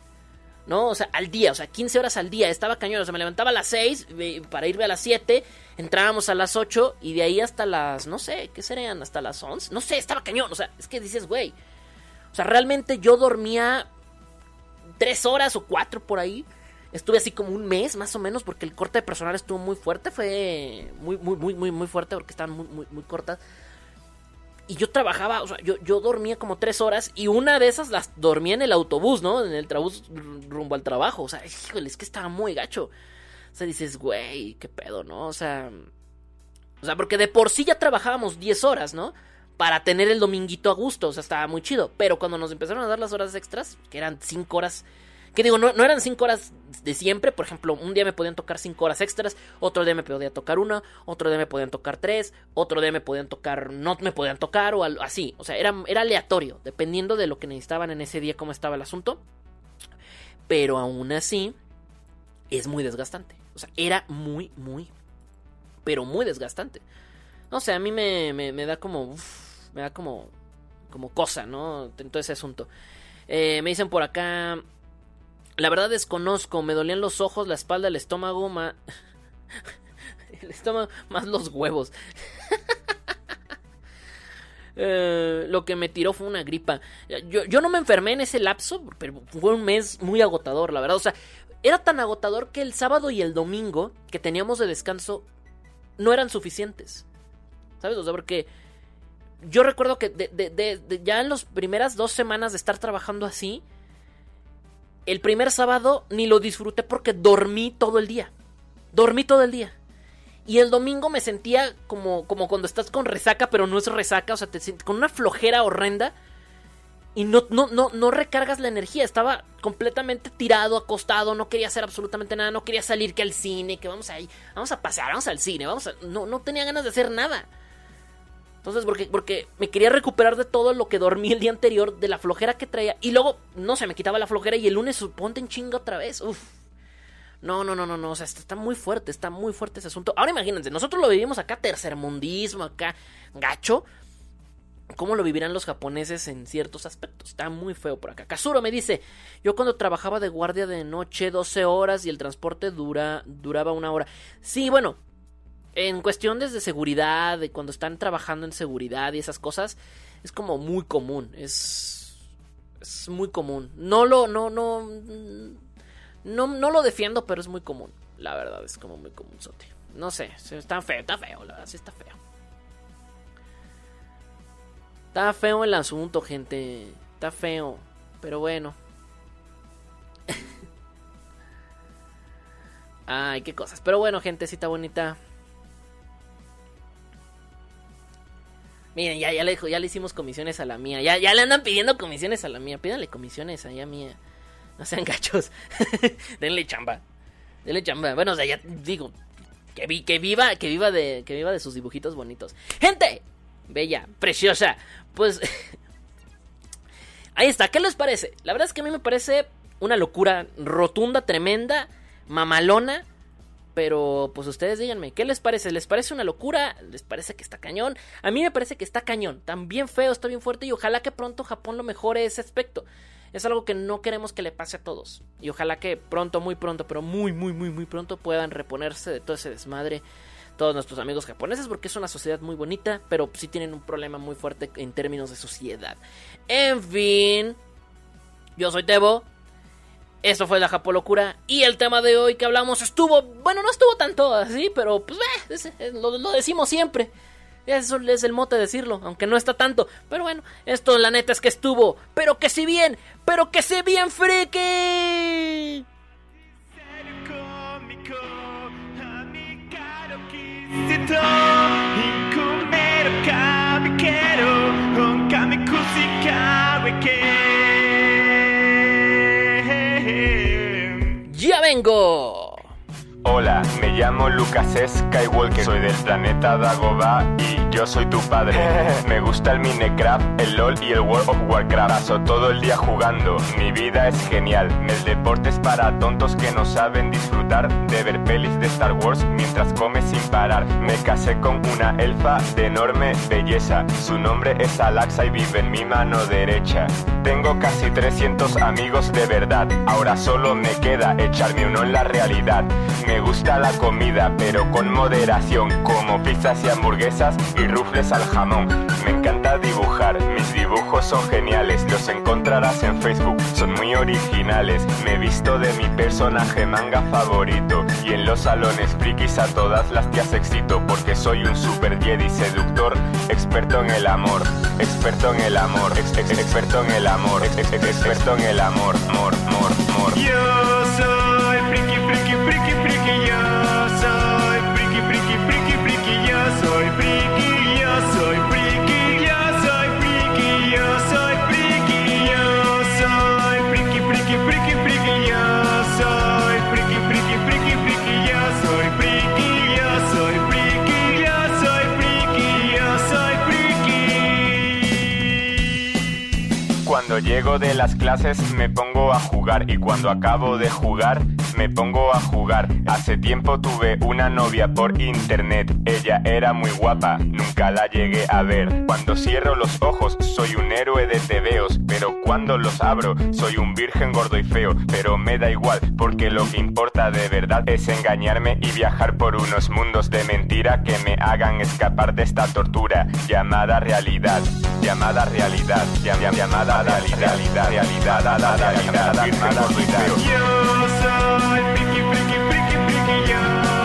¿No? O sea, al día, o sea, 15 horas al día. Estaba cañón, o sea, me levantaba a las 6 eh, para irme a las 7, entrábamos a las 8 y de ahí hasta las, no sé, ¿qué serían? Hasta las 11. No sé, estaba cañón, o sea, es que dices, güey. O sea, realmente yo dormía 3 horas o 4 por ahí. Estuve así como un mes más o menos porque el corte de personal estuvo muy fuerte, fue muy, muy, muy, muy, muy fuerte porque estaban muy, muy, muy cortas. Y yo trabajaba, o sea, yo, yo dormía como tres horas y una de esas las dormía en el autobús, ¿no? En el trabús rumbo al trabajo. O sea, híjole, es que estaba muy gacho. O sea, dices, güey, qué pedo, ¿no? O sea, o sea, porque de por sí ya trabajábamos 10 horas, ¿no? Para tener el dominguito a gusto, o sea, estaba muy chido. Pero cuando nos empezaron a dar las horas extras, que eran 5 horas que digo, no, no eran 5 horas de siempre. Por ejemplo, un día me podían tocar 5 horas extras. Otro día me podía tocar una. Otro día me podían tocar 3. Otro día me podían tocar. No me podían tocar. O así. O sea, era, era aleatorio. Dependiendo de lo que necesitaban en ese día, cómo estaba el asunto. Pero aún así. Es muy desgastante. O sea, era muy, muy. Pero muy desgastante. No sé, a mí me, me, da como. me da como. Como cosa, ¿no? Todo ese asunto. Eh, me dicen por acá. La verdad desconozco, me dolían los ojos, la espalda, el estómago, más los huevos. Eh, lo que me tiró fue una gripa. Yo, no me enfermé en ese lapso, pero fue un mes muy agotador, la verdad. O sea, era tan agotador que el sábado y el domingo que teníamos de descanso no eran suficientes. ¿Sabes? O sea, porque yo recuerdo que ya en las primeras dos semanas de estar trabajando así, el primer sábado ni lo disfruté porque dormí todo el día. Dormí todo el día. Y el domingo me sentía como, como cuando estás con resaca, pero no es resaca, o sea, te sientes con una flojera horrenda. Y no, no, no, no recargas la energía. Estaba completamente tirado, acostado, no quería hacer absolutamente nada, no quería salir que al cine, que vamos ahí, vamos a pasear, vamos al cine, vamos a. No, no tenía ganas de hacer nada. Entonces, porque, porque me quería recuperar de todo lo que dormí el día anterior, de la flojera que traía. Y luego, no se me quitaba la flojera y el lunes ponte en chinga otra vez. Uf. No, no, no, no, no. O sea, está, muy fuerte, está muy fuerte ese asunto. Ahora imagínense, nosotros lo vivimos acá tercermundismo, acá gacho. ¿Cómo lo vivirán los japoneses en ciertos aspectos? Está muy feo por acá. Kazuro me dice, yo cuando trabajaba de guardia de noche 12 horas y el transporte dura, duraba una hora. Sí, bueno, en cuestiones de seguridad, de cuando están trabajando en seguridad y esas cosas, es como muy común. Es, Es muy común. No lo, no, no, no, no lo defiendo, pero es muy común. La verdad, es como muy común, No sé, está feo, está feo, la verdad, sí está feo. Está feo el asunto, gente. Está feo. Pero bueno. Ay, qué cosas. Pero bueno, gentecita bonita. Miren, ya, ya, le, ya le hicimos comisiones a la mía. Ya, ya le andan pidiendo comisiones a la mía. Pídanle comisiones a ella mía. No sean gachos. Denle chamba. Denle chamba. Bueno, o sea, ya digo. Que, vi, que viva, que viva de. Que viva de sus dibujitos bonitos. ¡Gente! Bella, preciosa. Pues. Ahí está, ¿qué les parece? La verdad es que a mí me parece una locura rotunda, tremenda, mamalona. Pero pues ustedes díganme, ¿qué les parece? ¿Les parece una locura? ¿Les parece que está cañón? A mí me parece que está cañón, tan bien feo, está bien fuerte y ojalá que pronto Japón lo mejore ese aspecto. Es algo que no queremos que le pase a todos. Y ojalá que pronto, muy pronto, pero muy, muy, muy, muy pronto puedan reponerse de todo ese desmadre todos nuestros amigos japoneses porque es una sociedad muy bonita, pero sí tienen un problema muy fuerte en términos de sociedad. En fin, yo soy Tebo. Esto fue la Japolocura. Y el tema de hoy que hablamos estuvo. Bueno, no estuvo tanto así, pero pues eh, lo, decimos siempre. Eso es el mote decirlo, aunque no está tanto. Pero bueno, esto la neta es que estuvo. Pero que si bien, pero que si bien friki. ¡Ya vengo! Hola, me llamo Lucas Skywalker, soy del planeta Dagobah y yo soy tu padre. me gusta el Minecraft, el LOL y el World of Warcraft. Paso todo el día jugando, mi vida es genial. El deporte es para tontos que no saben disfrutar de ver pelis de Star Wars mientras come sin parar. Me casé con una elfa de enorme belleza. Su nombre es Alaxa y vive en mi mano derecha. Tengo casi 300 amigos de verdad. Ahora solo me queda echarme uno en la realidad. Me gusta la comida, pero con moderación, como pizzas y hamburguesas y rufles al jamón. Me encanta dibujar, mis dibujos son geniales, los encontrarás en Facebook, son muy originales. Me he visto de mi personaje manga favorito y en los salones frikis a todas las tías excito porque soy un super Jedi seductor, experto en el amor, experto en el amor, ex, ex, experto en el amor, ex, ex, experto en el amor, amor, amor, amor. Yo soy friki, friki, friki, friki, yo Llego de las clases me pongo a jugar y cuando acabo de jugar me pongo a jugar. Hace tiempo tuve una novia por internet, ella era muy guapa, nunca la llegué a ver. Cuando cierro los ojos soy un héroe de tebeos, pero cuando los abro soy un virgen gordo y feo. Pero me da igual, porque lo que importa de verdad es engañarme y viajar por unos mundos de mentira que me hagan escapar de esta tortura llamada realidad, llamada realidad, llam- llam- llamada realidad, realidad, realidad, realidad, realidad, soy friki, friki, friki, friki, yo soy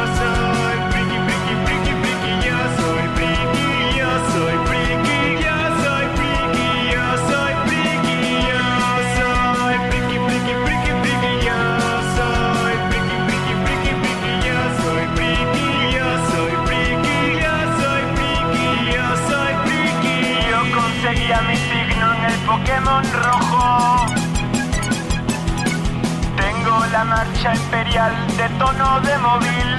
Pokémon rojo. Tengo la marcha imperial de tono de móvil.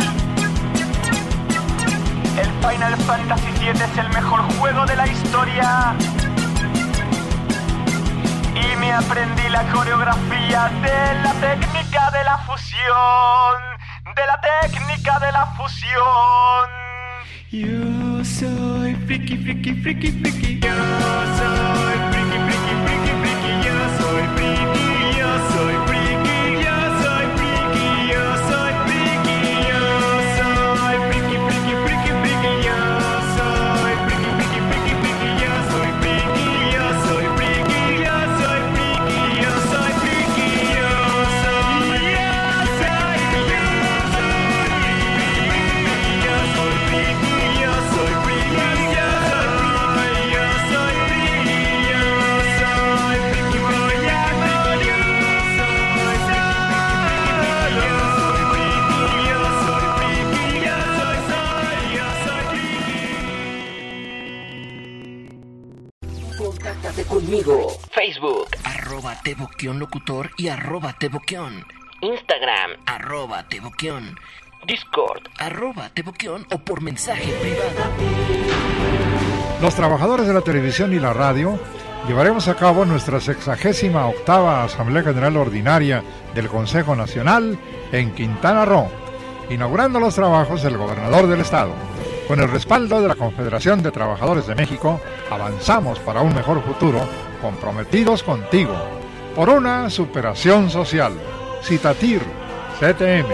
El Final Fantasy VII es el mejor juego de la historia. Y me aprendí la coreografía de la técnica de la fusión. De la técnica de la fusión. Yo soy friki, friki, friki, friki. Yo soy Conmigo. Facebook, Arroba Teboquión Locutor y arroba Teboquión. Instagram, Arroba Teboquión. Discord. Arroba Teboquión o por mensaje privado. Los trabajadores de la televisión y la radio llevaremos a cabo nuestra sexagésima octava Asamblea General Ordinaria del Consejo Nacional en Quintana Roo, inaugurando los trabajos del gobernador del estado. Con el respaldo de la Confederación de Trabajadores de México, avanzamos para un mejor futuro, comprometidos contigo, por una superación social. Citatir, CTM.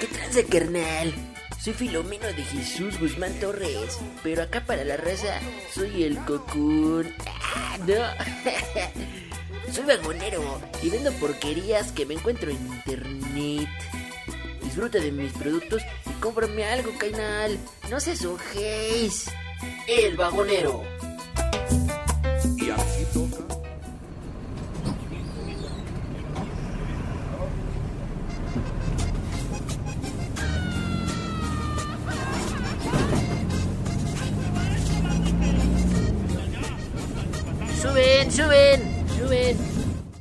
¿Qué tranza, carnal? Soy Filomeno de Jesús Guzmán Torres, pero acá para la raza soy el cocún. Ah, no. soy vagonero y vendo porquerías que me encuentro en internet. Disfruta de mis productos y cómprame algo, canal. No se sujéis. El vagonero. Suben, suben, suben,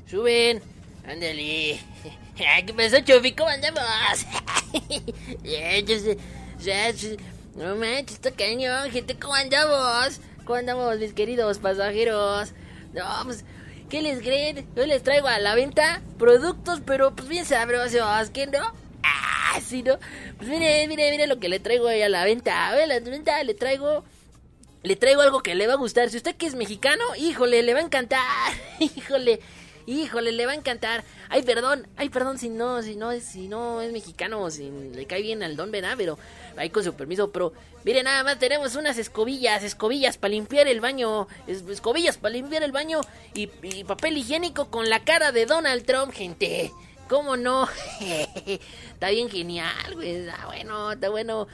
suben. Ándale. ¿Qué pasó, Chofi? ¿Cómo andamos? No manches, está cañón, gente. ¿Cómo andamos? ¿Cómo andamos, mis queridos pasajeros? No, pues, ¿qué les creen? Yo les traigo a la venta productos, pero pues bien sabrosos, ¿qué no? Ah, sí, ¿no? Pues mire, mire, mire lo que le traigo ahí a la venta. A ver, a la venta le traigo le traigo algo que le va a gustar. Si usted que es mexicano, híjole, le va a encantar. híjole, híjole, le va a encantar. Ay, perdón, ay, perdón si no, si no si no es mexicano, si le cae bien al don, ¿verdad? Pero ahí con su permiso, pero mire, nada más tenemos unas escobillas, escobillas para limpiar el baño, es- escobillas para limpiar el baño y, y papel higiénico con la cara de Donald Trump, gente. ¿Cómo no? está bien genial, güey. Está bueno, está bueno.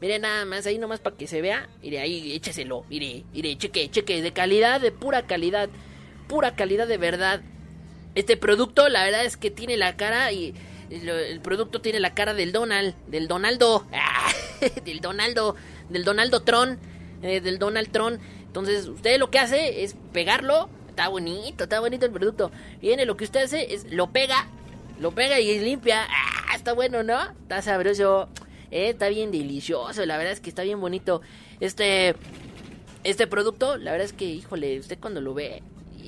Mire nada más, ahí nomás para que se vea. Mire, ahí écheselo. Mire, mire, cheque, cheque. De calidad, de pura calidad. Pura calidad de verdad. Este producto, la verdad es que tiene la cara y el producto tiene la cara del Donald, del Donaldo, Ah, del Donaldo, del Donaldo Tron, eh, del Donald Tron. Entonces, usted lo que hace es pegarlo. Está bonito, está bonito el producto. Viene, lo que usted hace es lo pega, lo pega y limpia. Ah, está bueno, ¿no? Está sabroso. Eh, está bien delicioso, la verdad es que está bien bonito. Este este producto, la verdad es que, híjole, usted cuando lo ve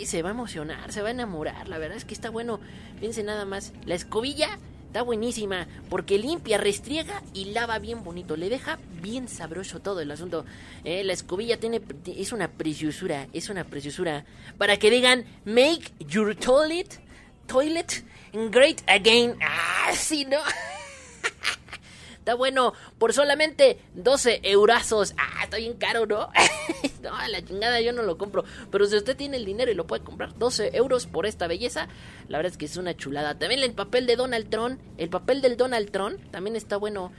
se va a emocionar, se va a enamorar. La verdad es que está bueno. Fíjense nada más. La escobilla está buenísima porque limpia, restriega y lava bien bonito. Le deja bien sabroso todo el asunto. Eh, la escobilla tiene es una preciosura, es una preciosura. Para que digan, make your toilet, toilet great again. Ah, sí, ¿no? Está bueno, por solamente 12 eurazos. Ah, está bien caro, ¿no? no, la chingada yo no lo compro. Pero si usted tiene el dinero y lo puede comprar, 12 euros por esta belleza, la verdad es que es una chulada. También el papel de Donald Trump, el papel del Donald Trump, también está bueno.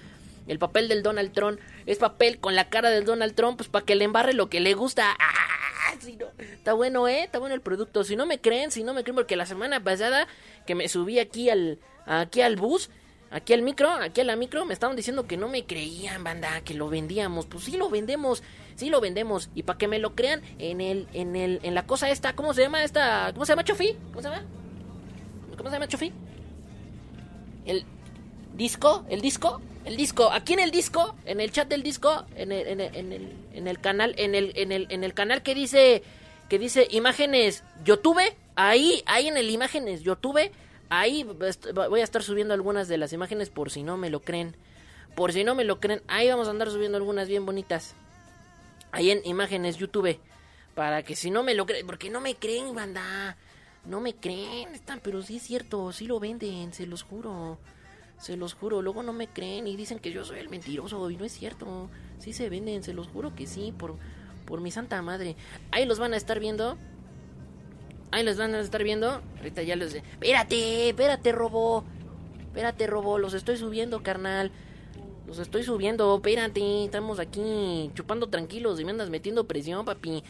El papel del Donald Trump es papel con la cara del Donald Trump, pues para que le embarre lo que le gusta. Ah, sí, no. Está bueno, ¿eh? Está bueno el producto. Si no me creen, si no me creen, porque la semana pasada que me subí aquí al, aquí al bus, aquí al micro, aquí a la micro, me estaban diciendo que no me creían, banda, que lo vendíamos. Pues sí lo vendemos, sí lo vendemos. Y para que me lo crean, en el, en el, en la cosa esta, ¿cómo se llama esta? ¿Cómo se llama, Chofi? ¿Cómo se llama? ¿Cómo se llama, Chofi? El disco, el disco, el disco, aquí en el disco, en el chat del disco, en el, en el, en el, en el canal, en el, en el, en el canal que dice, que dice imágenes YouTube, ahí, ahí en el imágenes YouTube, ahí voy a estar subiendo algunas de las imágenes por si no me lo creen, por si no me lo creen, ahí vamos a andar subiendo algunas bien bonitas, ahí en imágenes YouTube, para que si no me lo creen, porque no me creen, banda, no me creen, están, pero sí es cierto, sí lo venden, se los juro. Se los juro, luego no me creen y dicen que yo soy el mentiroso y no es cierto. Sí se venden, se los juro que sí, por, por mi santa madre. Ahí los van a estar viendo. Ahí los van a estar viendo. Ahorita ya los... Espérate, espérate, robo. Espérate, robo, los estoy subiendo, carnal. Los estoy subiendo, espérate. Estamos aquí chupando tranquilos y me andas metiendo presión, papi.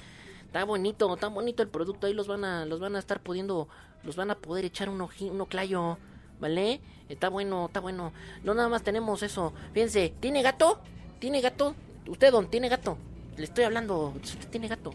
Está bonito, está bonito el producto. Ahí los van a, los van a estar pudiendo, los van a poder echar un oji- un oclayo, ¿vale? Está bueno, está bueno. No nada más tenemos eso. Fíjense, ¿tiene gato? ¿Tiene gato? ¿Usted, don, tiene gato? le estoy hablando. Usted tiene gato.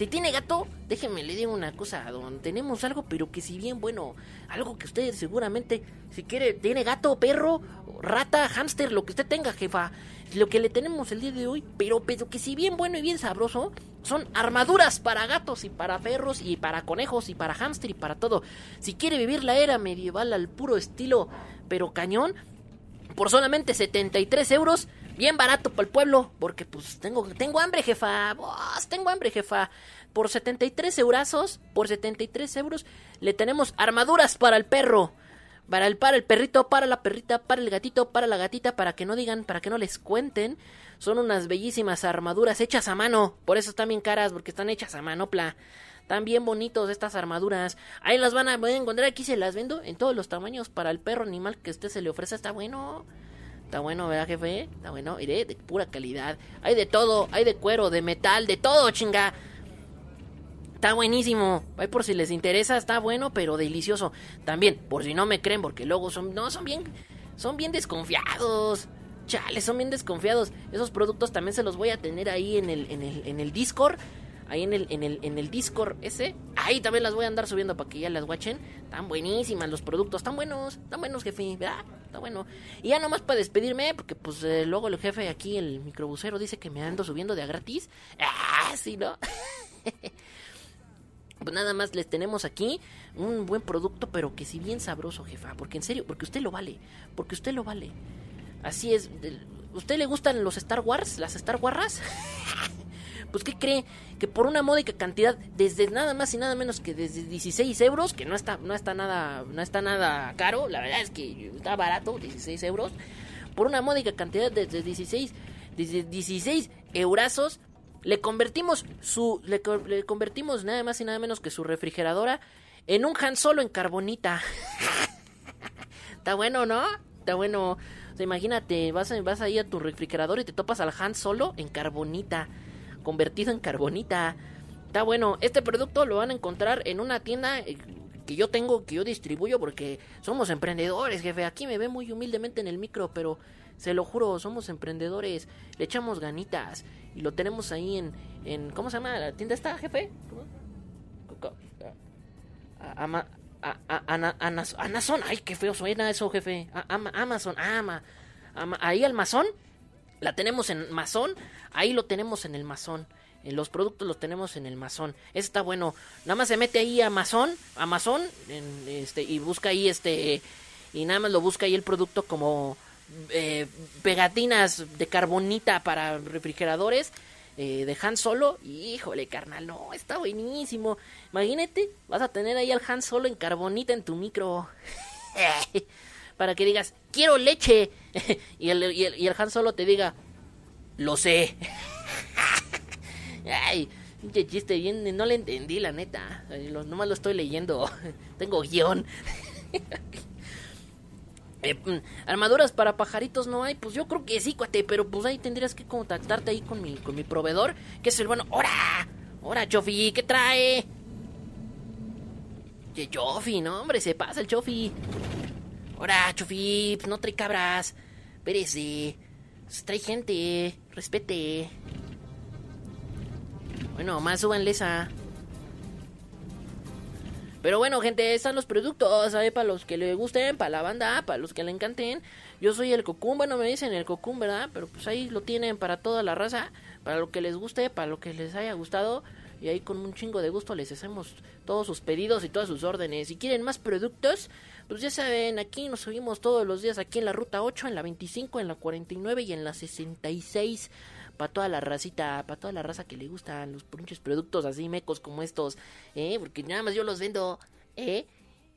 Si tiene gato, déjeme le digo una cosa, don. Tenemos algo, pero que si bien bueno, algo que usted seguramente, si quiere, tiene gato, perro, rata, hámster, lo que usted tenga, jefa. Lo que le tenemos el día de hoy, pero, pero que si bien bueno y bien sabroso, son armaduras para gatos y para perros y para conejos y para hámster y para todo. Si quiere vivir la era medieval al puro estilo, pero cañón, por solamente 73 euros. Bien barato para el pueblo, porque pues tengo, tengo hambre, jefa. Tengo hambre, jefa. Por 73 eurazos, por 73 euros, le tenemos armaduras para el perro. Para el, para el perrito, para la perrita, para el gatito, para la gatita, para que no digan, para que no les cuenten. Son unas bellísimas armaduras hechas a mano. Por eso están bien caras, porque están hechas a manopla. Están bien bonitos estas armaduras. Ahí las van a encontrar. Aquí se las vendo en todos los tamaños para el perro animal que usted se le ofrece. Está bueno. Está bueno, ¿verdad, jefe? Está bueno. Iré de pura calidad. Hay de todo. Hay de cuero, de metal, de todo, chinga. Está buenísimo. Ahí por si les interesa, está bueno, pero delicioso. También, por si no me creen, porque luego son. No, son bien. Son bien desconfiados. Chale, son bien desconfiados. Esos productos también se los voy a tener ahí en el, en el, en el Discord. Ahí en el, en el, en el Discord ese. Ahí también las voy a andar subiendo para que ya las watchen. Están buenísimas los productos. Están buenos. Están buenos, jefe. ¿Verdad? Está bueno. Y ya nomás para despedirme, porque pues eh, luego el jefe aquí, el microbusero, dice que me ando subiendo de a gratis. Ah, sí, ¿no? Pues nada más les tenemos aquí un buen producto, pero que si bien sabroso, jefa. Porque en serio, porque usted lo vale. Porque usted lo vale. Así es. ¿Usted le gustan los Star Wars? ¿Las Star Wars? pues ¿qué cree? Que por una módica cantidad, desde nada más y nada menos que desde 16 euros, que no está, no está nada, no está nada caro, la verdad es que está barato, 16 euros. Por una módica cantidad desde 16, desde 16 eurazos, le convertimos su, le, co- le convertimos nada más y nada menos que su refrigeradora en un Han Solo en carbonita. Está bueno, ¿no? Está bueno. O sea, imagínate, vas, vas ahí a tu refrigerador y te topas al Han Solo en carbonita. Convertido en carbonita. Está bueno. Este producto lo van a encontrar en una tienda eh, que yo tengo, que yo distribuyo, porque somos emprendedores, jefe. Aquí me ve muy humildemente en el micro, pero se lo juro, somos emprendedores. Le echamos ganitas. Y lo tenemos ahí en. en ¿Cómo se llama la tienda esta, jefe? ¿Cómo? Co- a- Ama- a- a- Anas- Amazon, ay, qué feo suena eso, jefe. A- Ama- Amazon, ama, ama- ahí al masón, la tenemos en masón, ahí lo tenemos en el masón. Eh, Los productos los tenemos en el masón. Ese está bueno. Nada más se mete ahí a Amazon, Amazon, en, este, y busca ahí este, y nada más lo busca ahí el producto como eh, pegatinas de carbonita para refrigeradores eh, de Han Solo. Híjole, carnal, no, está buenísimo. Imagínate, vas a tener ahí al Han Solo en carbonita en tu micro. Para que digas, quiero leche. y, el, y, el, y el Han Solo te diga, lo sé. Ay, pinche chiste bien, no le entendí, la neta. Nomás lo estoy leyendo. Tengo guion. Eh, mm, armaduras para pajaritos no hay, pues yo creo que sí, cuate, pero pues ahí tendrías que contactarte ahí con mi, con mi proveedor, que es el bueno. ¡Hora! ¡Hora, Chofi! ¿Qué trae? Che, Chofi, no, hombre, se pasa el Chofi. ¡Hora, Chofi! Pues no trae cabras. Espérese. Pues Trae gente. Respete. Bueno, más súbanle esa. Pero bueno, gente, están los productos, ¿sabe? Para los que le gusten, para la banda, para los que le encanten. Yo soy el Cocum, bueno, me dicen el Cocum, ¿verdad? Pero pues ahí lo tienen para toda la raza, para lo que les guste, para lo que les haya gustado. Y ahí con un chingo de gusto les hacemos todos sus pedidos y todas sus órdenes. Si quieren más productos, pues ya saben, aquí nos subimos todos los días, aquí en la ruta 8, en la 25, en la 49 y en la 66 para toda la racita, para toda la raza que le gustan los pinches productos así mecos como estos, ¿eh? Porque nada más yo los vendo, ¿eh?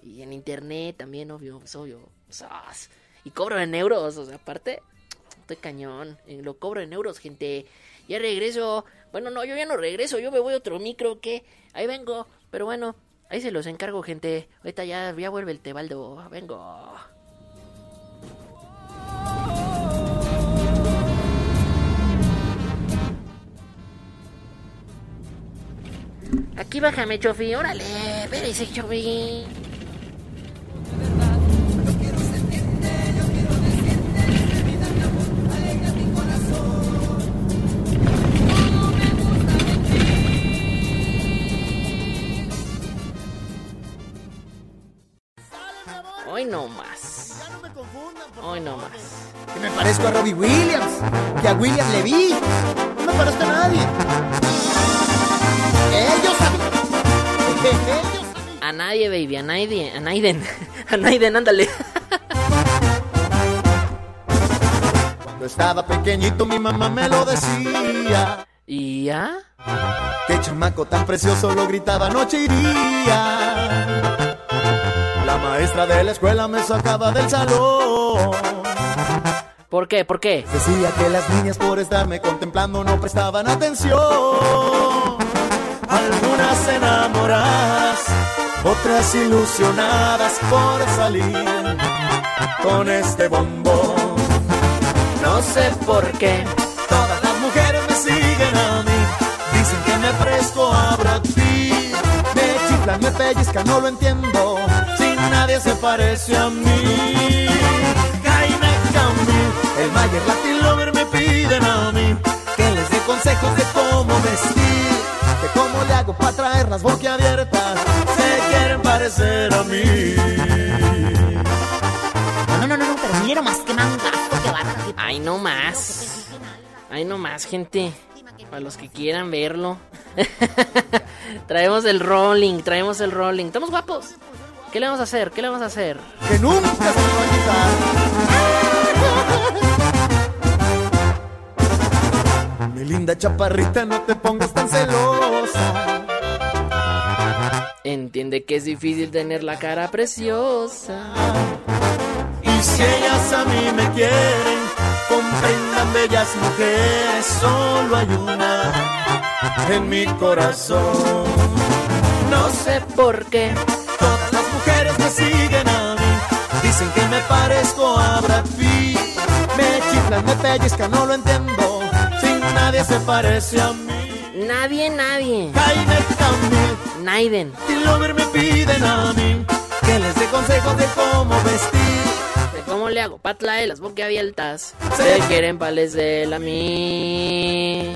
Y en internet también, obvio, pues obvio. ¡Sas! Y cobro en euros, o sea, aparte, estoy cañón. eh, lo cobro en euros, gente. Ya regreso. Bueno, no, yo ya no regreso, yo me voy a otro micro, que ahí vengo. Pero bueno, ahí se los encargo, gente. Ahorita ya, vuelve el Tebaldo. Vengo. Aquí bájame, Chofi, órale, espérese, Chofi. Hoy no más. Que me parezco a Robbie Williams, que a William Levy. No me parezco a nadie. Ellos saben. Ellos A nadie, baby, a nadie, a Naiden. A Naiden, ándale. Cuando estaba pequeñito mi mamá me lo decía. ¿Y ya? Qué chamaco tan precioso lo gritaba noche y día. Maestra de la escuela me sacaba del salón. ¿Por qué? ¿Por qué? Decía que las niñas por estarme contemplando no prestaban atención. Algunas enamoradas, otras ilusionadas por salir con este bombón. No sé por qué. Todas las mujeres me siguen a mí. Dicen que me fresco a Brad Pitt. Me chiflan, me pellizcan, no lo entiendo. Nadie se parece a mí. Jaime Camil, el Mayer Latin Lover me piden a mí. Que les dé consejos de cómo vestir. De cómo le hago para traerlas boquiabiertas. Se quieren parecer a mí. No, no, no, no, pero mira más que mangazo que van a Ay, no más. Ay, no más, gente. Para los que quieran verlo. traemos el rolling, traemos el rolling. Estamos guapos. ¿Qué le vamos a hacer? ¿Qué le vamos a hacer? Que nunca se me va a quitar. Mi linda chaparrita, no te pongas tan celosa. Entiende que es difícil tener la cara preciosa. Y si ellas a mí me quieren, comprendan bellas mujeres, solo hay una en mi corazón. No sé por qué. Todas las mujeres me siguen a mí, dicen que me parezco a Brad Pitt. Me chiflan, me pellizcan, no lo entiendo, sin nadie se parece a mí. Nadie, nadie. Jaime Camil, Naiden. y Lover me piden a mí, que les dé consejos de cómo vestir. ¿De cómo le hago? Patla de las boquiabiertas. Se quieren parecer a mí.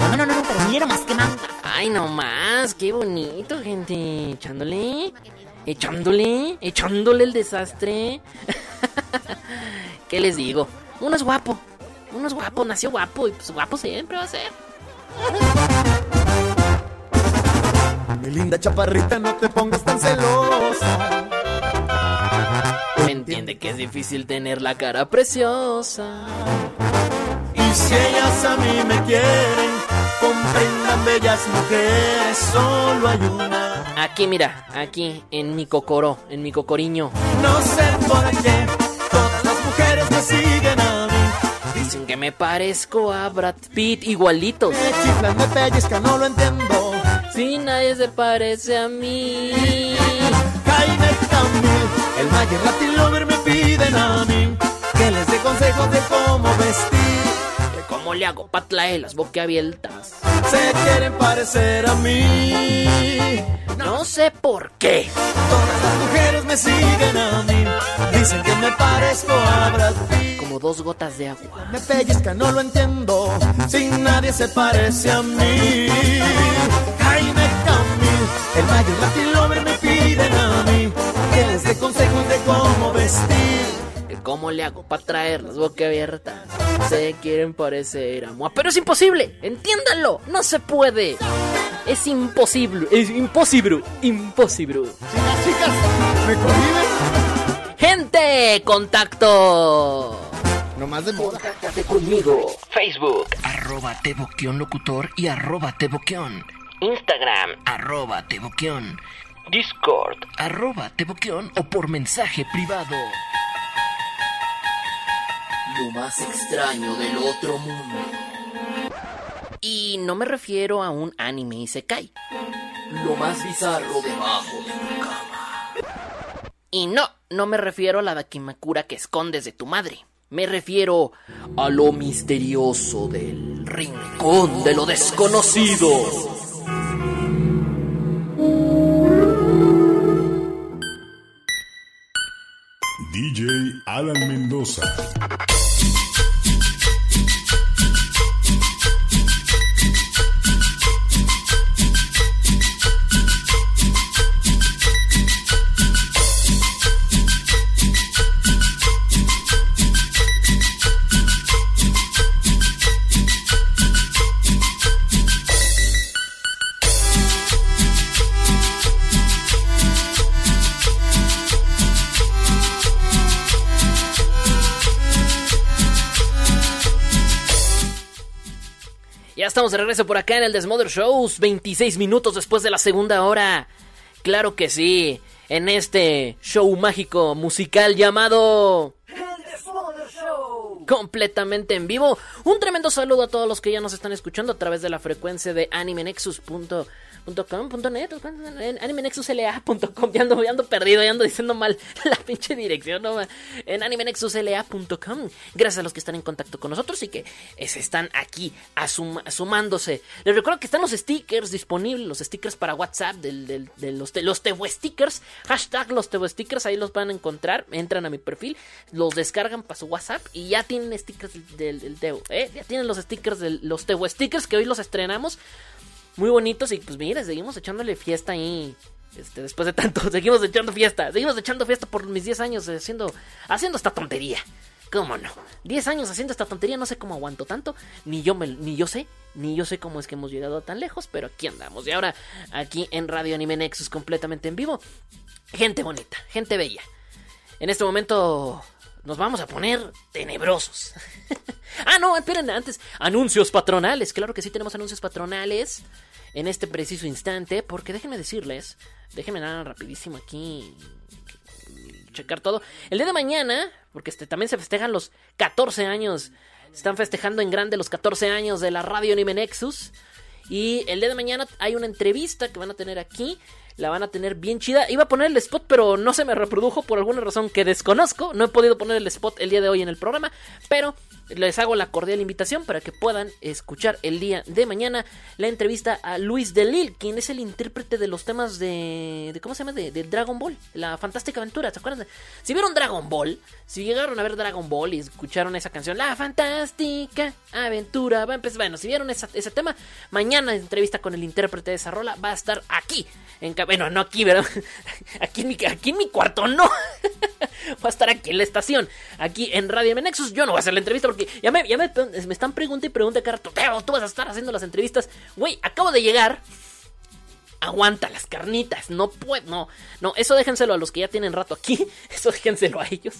No, no, no, no, pero mira más que mangazo. Ay, no más. Qué bonito, gente. Echándole. Echándole. Echándole el desastre. ¿Qué les digo? Uno es guapo. Uno es guapo. Nació guapo. Y pues guapo siempre va a ser. Mi linda chaparrita, no te pongas tan celosa. Me entiende que es difícil tener la cara preciosa. Y si ellas a mí me quieren, comprendan bellas mujeres, solo hay una. Aquí, mira. Aquí, en mi cocoro. En mi cocoriño. No sé por qué, todas las mujeres me siguen a mí. Dicen que me parezco a Brad Pitt. Igualitos. Me chiflan, me pellizcan, no lo entiendo. Si nadie se parece a mí. Jaime Camil, el Mayer Latin Lover me piden a mí que les dé consejos de cómo vestir. ¿De ¿Cómo le hago patlae las boquiabiertas? Se quieren parecer a mí. No sé por qué. Todas las mujeres me siguen a mí. Dicen que me parezco a Brad Pitt. Como dos gotas de agua. Me pellizcan, no lo entiendo. Sin nadie se parece a mí. Jaime Camil, el Mayer Latin Lover me piden a mí que les dé consejos de cómo vestir. ¿De ¿Cómo le hago para traer las boquiabiertas? Se quieren parecer a Moa. Pero es imposible. Entiéndanlo. No se puede. Es imposible. Es imposible. Imposible. Chicas, chicas. Gente, contacto. No más de moda. Contáctate conmigo. Facebook, arroba Teboquión Locutor y arroba Teboquión. Instagram, arroba Teboquión. Discord, arroba Teboquión o por mensaje privado. Lo más extraño del otro mundo. Y no me refiero a un anime Isekai. Lo más bizarro debajo de tu cama. Y no, no me refiero a la Dakimakura que escondes de tu madre. Me refiero a lo misterioso del rincón de lo desconocido. DJ Alan Mendoza. Por acá en el Desmother Shows, 26 minutos después de la segunda hora. Claro que sí, en este show mágico musical llamado completamente en vivo. Un tremendo saludo a todos los que ya nos están escuchando a través de la frecuencia de animenexus.com, .net, en animenexusla.com. Ya ando, ya ando perdido, ya ando diciendo mal la pinche dirección. ¿no? En animenexusla.com. Gracias a los que están en contacto con nosotros y que se están aquí asum- sumándose. Les recuerdo que están los stickers disponibles, los stickers para WhatsApp, de los, te- los stickers. Hashtag los Tevo stickers, ahí los van a encontrar. Entran a mi perfil, los descargan para su WhatsApp y ya tienen stickers del, del. ¿eh? Ya tienen los stickers de los Tevo stickers que hoy los estrenamos muy bonitos y pues mira, seguimos echándole fiesta ahí. Este, después de tanto, seguimos echando fiesta, seguimos echando fiesta por mis 10 años haciendo, haciendo esta tontería. ¿Cómo no? 10 años haciendo esta tontería, no sé cómo aguanto tanto, ni yo me, ni yo sé, ni yo sé cómo es que hemos llegado tan lejos, pero aquí andamos. Y ahora aquí en Radio Anime Nexus completamente en vivo. Gente bonita, gente bella. En este momento nos vamos a poner tenebrosos. ah, no, esperen, antes. Anuncios patronales. Claro que sí tenemos anuncios patronales en este preciso instante. Porque déjenme decirles, déjenme nada rapidísimo aquí. Checar todo. El día de mañana, porque este, también se festejan los 14 años. Están festejando en grande los 14 años de la Radio Anime Nexus. Y el día de mañana hay una entrevista que van a tener aquí. La van a tener bien chida. Iba a poner el spot, pero no se me reprodujo por alguna razón que desconozco. No he podido poner el spot el día de hoy en el programa. Pero les hago la cordial invitación para que puedan escuchar el día de mañana la entrevista a Luis Delil, quien es el intérprete de los temas de. ¿Cómo se llama? De, Dragon Ball. La fantástica aventura. ¿Se acuerdan? Si vieron Dragon Ball, si llegaron a ver Dragon Ball y escucharon esa canción, La fantástica aventura va a. Bueno, si vieron ese tema, mañana entrevista con el intérprete de esa rola va a estar aquí. En, bueno, no aquí, ¿verdad? Aquí en mi, aquí en mi cuarto, no. va a estar aquí en la estación, aquí en Radio M Nexus. Yo no voy a hacer la entrevista porque ya me, ya me, están preguntando y "Teo, tú vas a estar haciendo las entrevistas. Güey, acabo de llegar. Aguanta las carnitas, no puedo, no, no, eso déjenselo a los que ya tienen rato aquí, eso déjenselo a ellos.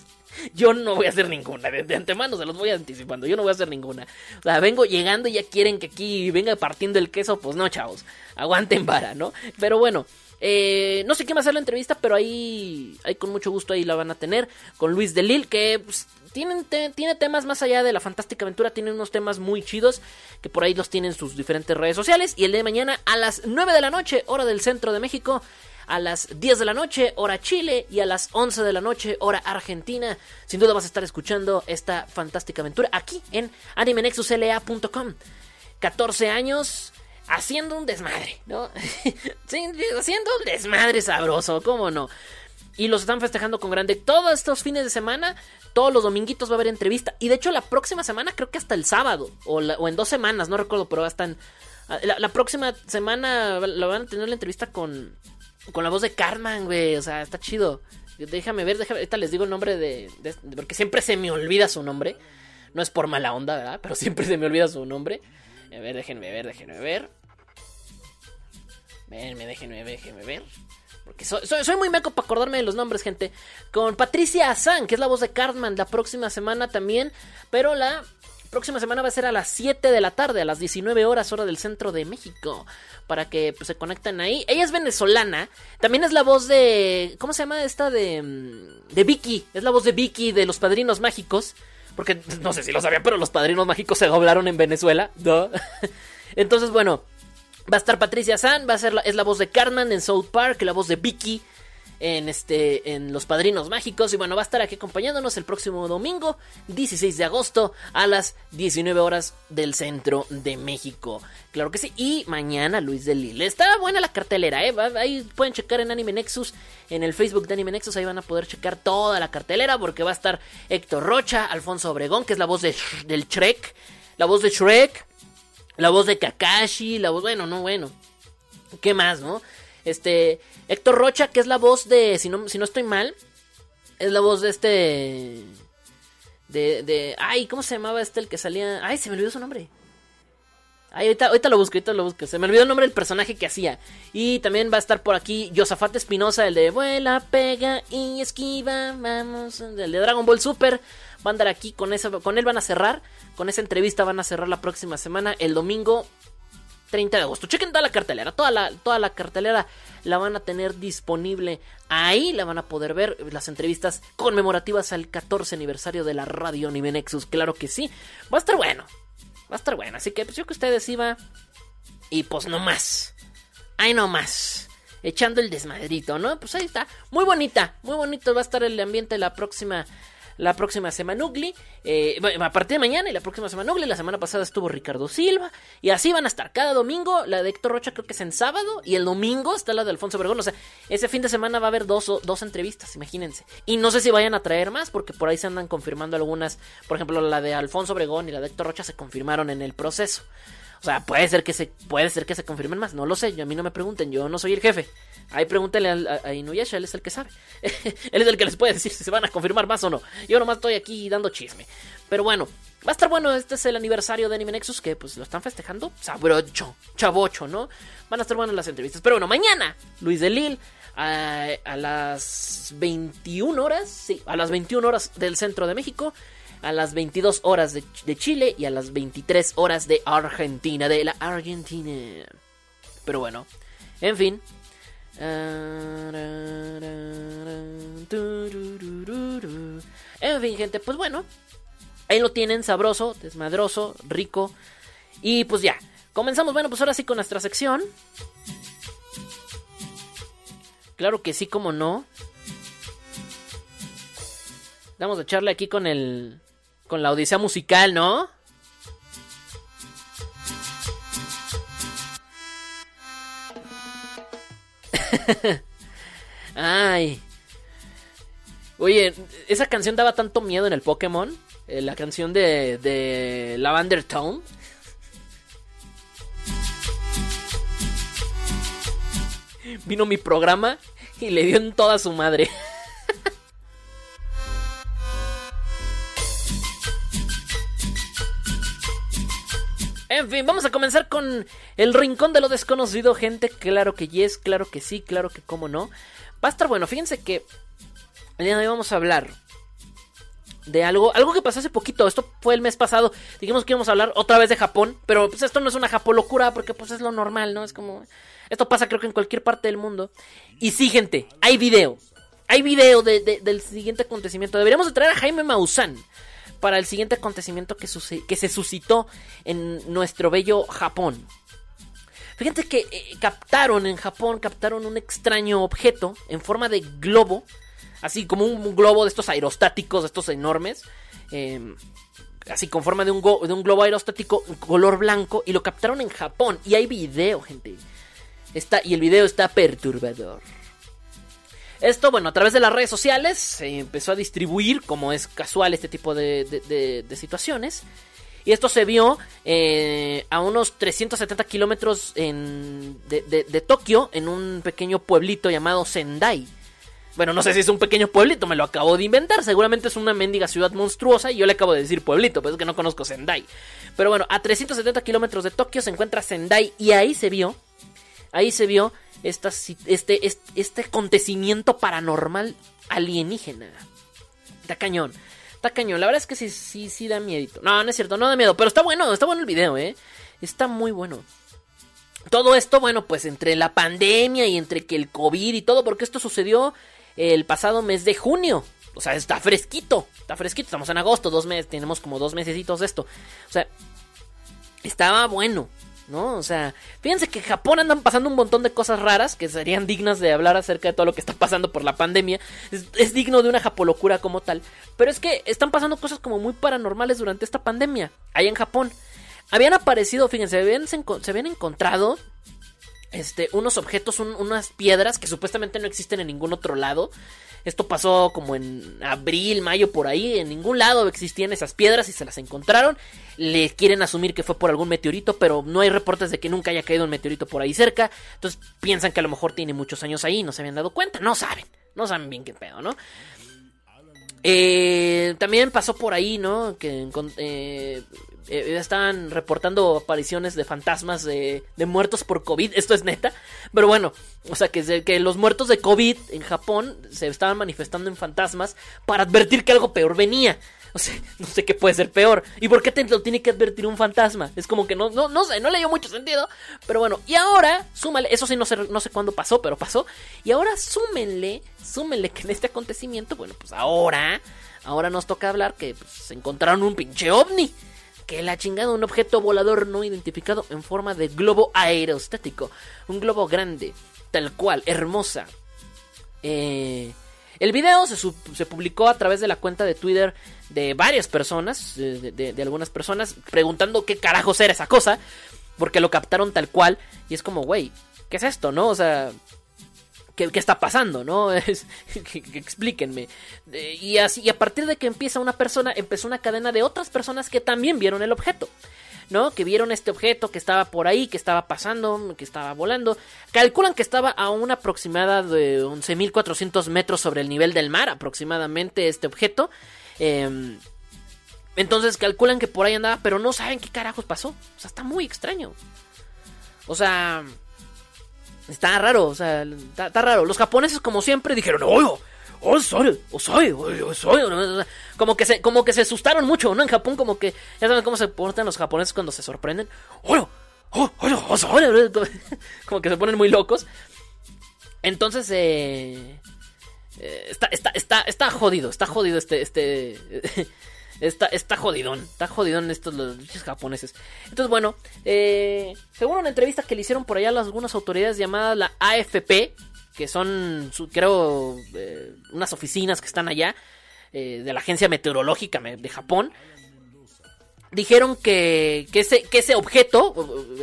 Yo no voy a hacer ninguna, de, de antemano se los voy anticipando, yo no voy a hacer ninguna. O sea, vengo llegando y ya quieren que aquí venga partiendo el queso, pues no, chavos, aguanten vara, ¿no? Pero bueno, eh, no sé quién va a hacer la entrevista, pero ahí, ahí con mucho gusto ahí la van a tener con Luis Delil, que pues, tiene temas más allá de la fantástica aventura, tiene unos temas muy chidos que por ahí los tienen en sus diferentes redes sociales. Y el de mañana a las 9 de la noche, hora del centro de México, a las 10 de la noche, hora Chile, y a las 11 de la noche, hora Argentina. Sin duda vas a estar escuchando esta fantástica aventura aquí en animenexusla.com. 14 años haciendo un desmadre, ¿no? Haciendo un desmadre sabroso, ¿cómo no? Y los están festejando con grande. Todos estos fines de semana, todos los dominguitos va a haber entrevista. Y de hecho, la próxima semana, creo que hasta el sábado, o, en dos semanas, no recuerdo, pero hasta en- La, la próxima semana la van a tener la entrevista con, con la voz de Cartman, güey. O sea, está chido. Déjame ver, déjame, ahorita les digo el nombre de, de- Porque siempre se me olvida su nombre. No es por mala onda, ¿verdad? Pero siempre se me olvida su nombre. A ver, déjenme ver, déjenme ver. Venme, déjenme, déjenme ver. Porque soy, soy, soy muy meco para acordarme de los nombres, gente. Con Patricia Azan, que es la voz de Cartman, la próxima semana también. Pero la próxima semana va a ser a las 7 de la tarde, a las 19 horas, hora del centro de México. Para que pues, se conecten ahí. Ella es venezolana. También es la voz de. ¿Cómo se llama esta? De. mm, De Vicky. Es la voz de Vicky de los Padrinos Mágicos. Porque no sé si lo sabían, pero los Padrinos Mágicos se doblaron en Venezuela. ¿no? Entonces, bueno. Va a estar Patricia San, va a ser la, es la voz de Cartman en South Park, la voz de Vicky en este en Los Padrinos Mágicos y bueno, va a estar aquí acompañándonos el próximo domingo, 16 de agosto a las 19 horas del centro de México. Claro que sí, y mañana Luis de Lille. Está buena la cartelera, eh. Ahí pueden checar en Anime Nexus, en el Facebook de Anime Nexus, ahí van a poder checar toda la cartelera porque va a estar Héctor Rocha, Alfonso Obregón, que es la voz de del Shrek, la voz de Shrek, la voz de Kakashi, la voz, bueno, no, bueno. ¿Qué más, no? Este, Héctor Rocha, que es la voz de, si no, si no estoy mal, es la voz de este... De, de, ay, ¿cómo se llamaba este el que salía? Ay, se me olvidó su nombre. Ay, ahorita, ahorita lo busco, ahorita lo busco. Se me olvidó el nombre del personaje que hacía. Y también va a estar por aquí Josafat Espinosa, el de Vuela, pega y esquiva. Vamos, el de Dragon Ball Super. Va a andar aquí con eso, con él van a cerrar, con esa entrevista van a cerrar la próxima semana, el domingo 30 de agosto. Chequen toda la cartelera, toda la, toda la cartelera la van a tener disponible ahí, la van a poder ver, las entrevistas conmemorativas al 14 aniversario de la radio Anime Nexus, claro que sí, va a estar bueno, va a estar bueno, así que pues yo que ustedes iba y pues no más, ahí no más, echando el desmadrito, ¿no? Pues ahí está, muy bonita, muy bonito va a estar el ambiente la próxima la próxima semana Ugly, eh, a partir de mañana y la próxima semana Ugly, la semana pasada estuvo Ricardo Silva, y así van a estar cada domingo, la de Héctor Rocha creo que es en sábado, y el domingo está la de Alfonso Obregón, o sea, ese fin de semana va a haber dos, dos entrevistas, imagínense, y no sé si vayan a traer más, porque por ahí se andan confirmando algunas, por ejemplo, la de Alfonso Obregón y la de Héctor Rocha se confirmaron en el proceso. O sea, puede ser que se, puede ser que se confirmen más, no lo sé, yo, a mí no me pregunten, yo no soy el jefe. Ahí pregúntenle al- a, a Inuyasha, él es el que sabe. él es el que les puede decir si se van a confirmar más o no. Yo nomás estoy aquí dando chisme. Pero bueno, va a estar bueno, este es el aniversario de Anime Nexus, que pues lo están festejando. Sabrocho, chavocho, ¿no? Van a estar buenas las entrevistas. Pero bueno, mañana, Luis de Lille, a, a las 21 horas, sí, a las 21 horas del centro de México, a las 22 horas de, de Chile y a las 23 horas de Argentina, de la Argentina. Pero bueno, en fin. En fin, gente, pues bueno. Ahí lo tienen, sabroso, desmadroso, rico. Y pues ya, comenzamos, bueno, pues ahora sí con nuestra sección. Claro que sí, como no. Vamos a echarle aquí con el. Con la odisea musical, ¿no? Ay. Oye, esa canción daba tanto miedo en el Pokémon. eh, la canción de, de Lavender Town. Vino mi programa y le dio en toda su madre. En fin, vamos a comenzar con el rincón de lo desconocido, gente. Claro que yes, claro que sí, claro que cómo no. Va a estar bueno. Fíjense que el día de hoy vamos a hablar de algo, algo que pasó hace poquito. Esto fue el mes pasado. Dijimos que íbamos a hablar otra vez de Japón, pero pues esto no es una japolocura porque pues es lo normal, ¿no? Es como esto pasa creo que en cualquier parte del mundo. Y sí, gente, hay video. Hay video de- de- del siguiente acontecimiento. Deberíamos de traer a Jaime Maussan para el siguiente acontecimiento que, que se suscitó en nuestro bello Japón. Fíjate que eh, captaron en Japón, captaron un extraño objeto en forma de globo, así como un globo de estos aerostáticos, de estos enormes, eh, así con forma de un, de un globo aerostático color blanco, y lo captaron en Japón. Y hay video, gente. Está, y el video está perturbador. Esto, bueno, a través de las redes sociales se empezó a distribuir, como es casual este tipo de, de- situaciones. Y esto se vio eh, a unos 370 kilómetros de, Tokio, en un pequeño pueblito llamado Sendai. Bueno, no sé si es un pequeño pueblito, me lo acabo de inventar. Seguramente es una mendiga ciudad monstruosa y yo le acabo de decir pueblito, pero es que no conozco Sendai. Pero bueno, a 370 kilómetros de Tokio se encuentra Sendai y ahí se vio ahí se vio este, este, acontecimiento paranormal alienígena. Está cañón. Está cañón. La verdad es que sí, sí, sí da miedo. No, no es cierto, no da miedo. Pero está bueno, está bueno el video, ¿eh? Está muy bueno. Todo esto, bueno, pues entre la pandemia y entre que el COVID y todo, porque esto sucedió el pasado mes de junio. O sea, está fresquito, está fresquito. Estamos en agosto, dos meses, tenemos como dos mesecitos de esto. O sea, estaba bueno, ¿no? O sea, fíjense que en Japón andan pasando un montón de cosas raras que serían dignas de hablar acerca de todo lo que está pasando por la pandemia. Es, digno de una japolocura como tal. Pero es que están pasando cosas como muy paranormales durante esta pandemia, ahí en Japón. Habían aparecido, fíjense, se habían, se habían encontrado este, unos objetos, un- unas piedras que supuestamente no existen en ningún otro lado. Esto pasó como en abril, mayo, por ahí. En ningún lado existían esas piedras y se las encontraron. Le quieren asumir que fue por algún meteorito, pero no hay reportes de que nunca haya caído un meteorito por ahí cerca. Entonces piensan que a lo mejor tiene muchos años ahí y no se habían dado cuenta. No saben, no saben bien qué pedo, ¿no? Eh, también pasó por ahí, ¿no? Que eh, eh, estaban reportando apariciones de fantasmas de, de muertos por COVID. Esto es neta. Pero bueno, o sea, que, que los muertos de COVID en Japón se estaban manifestando en fantasmas para advertir que algo peor venía. O sea, no sé qué puede ser peor. ¿Y por qué te lo tiene que advertir un fantasma? Es como que no, no, no sé, no le dio mucho sentido. Pero bueno, y ahora, súmale, eso sí no sé, no sé cuándo pasó, pero pasó. Y ahora súmenle, súmenle que en este acontecimiento, bueno, pues ahora, ahora nos toca hablar que pues, se encontraron un pinche ovni. Que la chingada, un objeto volador no identificado en forma de globo aerostático. Un globo grande, tal cual, hermosa. Eh, el video se, se publicó a través de la cuenta de Twitter de varias personas, de, algunas personas, preguntando qué carajos era esa cosa, porque lo captaron tal cual, y es como, güey, ¿qué es esto, no? O sea, ¿qué, qué está pasando, no? Es- que- que explíquenme. Y así, y a partir de que empieza una persona, empezó una cadena de otras personas que también vieron el objeto. ¿No? Que vieron este objeto que estaba por ahí, que estaba pasando, que estaba volando. Calculan que estaba a una aproximada de 11.400 metros sobre el nivel del mar, aproximadamente este objeto. Em, entonces calculan que por ahí andaba, pero no saben qué carajos pasó. O sea, está muy extraño. O sea, está raro, o sea, está, raro. Los japoneses, como siempre, dijeron, ¡Oh! ¡Oh, sorry! ¡Oh, sorry! ¡Oh, sorry! Como que, se, como que se asustaron mucho, ¿no? En Japón, como que. Ya saben cómo se portan los japoneses cuando se sorprenden. ¡Oh! ¡Oh, oh, oh! Como que se ponen muy locos. Entonces, eh. eh, está, está, está, está jodido, está jodido este. este Está, está jodidón, está jodidón estos los pinches japoneses. Entonces, bueno, eh, según una entrevista que le hicieron por allá algunas autoridades llamadas la AFP, que son, creo, eh, unas oficinas que están allá, eh, de la Agencia Meteorológica me- de Japón, dijeron que, que, ese, que ese objeto,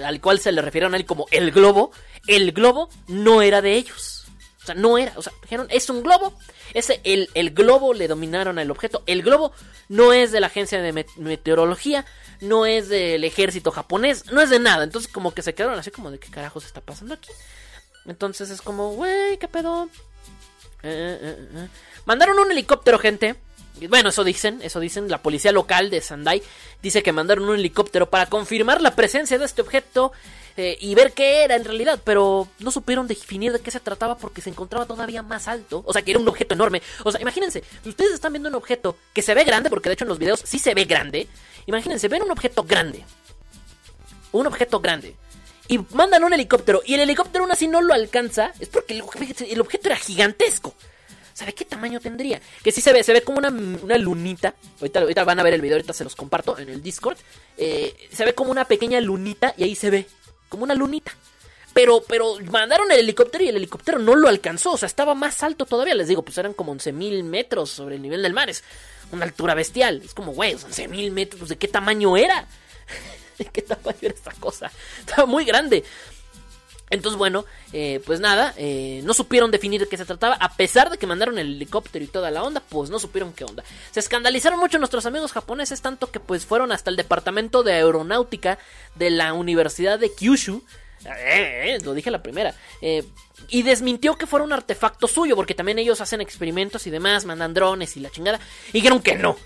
al cual se le refirieron a él como el globo, el globo no era de ellos. O sea, no era, o sea, dijeron, es un globo. Ese, el, el globo le dominaron al objeto. El globo no es de la agencia de met- meteorología, no es del ejército japonés, no es de nada. Entonces, como que se quedaron así como de qué carajos está pasando aquí. Entonces es como, güey, ¿qué pedo? Eh, eh, eh. Mandaron un helicóptero, gente. Bueno, eso dicen, eso dicen. La policía local de Sandai dice que mandaron un helicóptero para confirmar la presencia de este objeto y ver qué era en realidad, pero no supieron definir de qué se trataba porque se encontraba todavía más alto. O sea, que era un objeto enorme. O sea, imagínense, ustedes están viendo un objeto que se ve grande, porque de hecho en los videos sí se ve grande. Imagínense, ven un objeto grande. Un objeto grande. Y mandan un helicóptero y el helicóptero aún así no lo alcanza. Es porque el, el objeto era gigantesco. ¿Sabe qué tamaño tendría? Que sí se ve, se ve como una, una lunita. Ahorita, ahorita van a ver el video, ahorita se los comparto en el Discord. Eh, se ve como una pequeña lunita y ahí se ve como una lunita. Pero, pero mandaron el helicóptero y el helicóptero no lo alcanzó. O sea, estaba más alto todavía. Les digo, pues eran como 11.000 metros sobre el nivel del mar. Es una altura bestial. Es como, güey, 11.000 metros. ¿De qué tamaño era? ¿De qué tamaño era esta cosa? Estaba muy grande. Entonces, bueno, eh, pues nada, eh, no supieron definir de qué se trataba, a pesar de que mandaron el helicóptero y toda la onda, pues no supieron qué onda. Se escandalizaron mucho nuestros amigos japoneses, tanto que pues fueron hasta el departamento de aeronáutica de la Universidad de Kyushu, eh, lo dije la primera, y desmintió que fuera un artefacto suyo, porque también ellos hacen experimentos y demás, mandan drones y la chingada, y dijeron que no,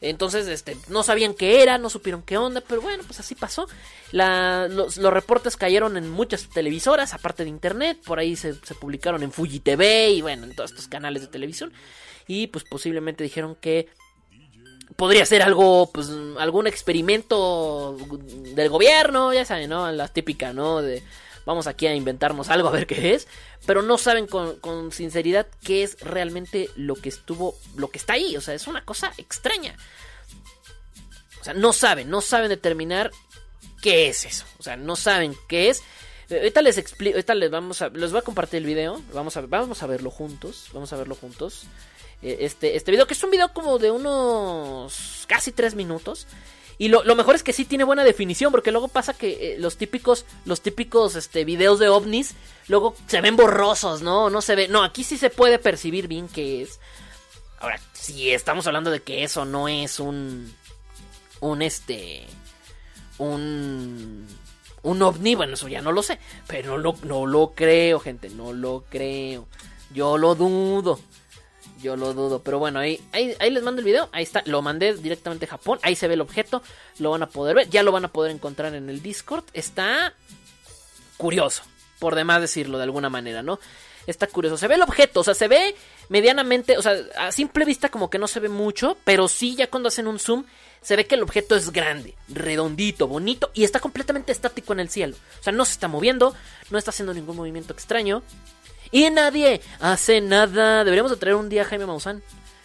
entonces, este, no sabían qué era, no supieron qué onda, pero bueno, pues así pasó. La- los, los reportes cayeron en muchas televisoras, aparte de internet, por ahí se, se publicaron en Fuji TV y bueno, en todos estos canales de televisión. Y pues posiblemente dijeron que podría ser algo, pues algún experimento del gobierno, ya saben, ¿no? La típica, ¿no? De vamos aquí a inventarnos algo a ver qué es, pero no saben con, con sinceridad qué es realmente lo que estuvo, lo que está ahí, o sea, es una cosa extraña. O sea, no saben, no saben determinar qué es eso, o sea, no saben qué es. Eh, Ahorita les explico, ahorita les vamos a, les voy a compartir el video, vamos a, vamos a verlo juntos, vamos a verlo juntos. Eh, Este, este video, que es un video como de unos casi tres minutos. Y lo, lo mejor es que sí tiene buena definición, porque luego pasa que eh, los típicos, los típicos este, videos de ovnis, luego se ven borrosos, ¿no? No se ve. No, aquí sí se puede percibir bien qué es. Ahora, si estamos hablando de que eso no es un. Un este. Un. Un ovni, bueno, eso ya no lo sé. Pero no lo, no lo creo, gente. No lo creo. Yo lo dudo. Yo lo dudo. Pero bueno, ahí, ahí, les mando el video. Ahí está. Lo mandé directamente a Japón. Ahí se ve el objeto. Lo van a poder ver. Ya lo van a poder encontrar en el Discord. Está curioso. Por demás decirlo de alguna manera, ¿no? está curioso. Se ve el objeto, o sea, se ve medianamente, o sea, a simple vista como que no se ve mucho, pero sí ya cuando hacen un zoom se ve que el objeto es grande, redondito, bonito y está completamente estático en el cielo. O sea, no se está moviendo, no está haciendo ningún movimiento extraño. Y nadie hace nada. Deberíamos de traer un día a Jaime Maussan.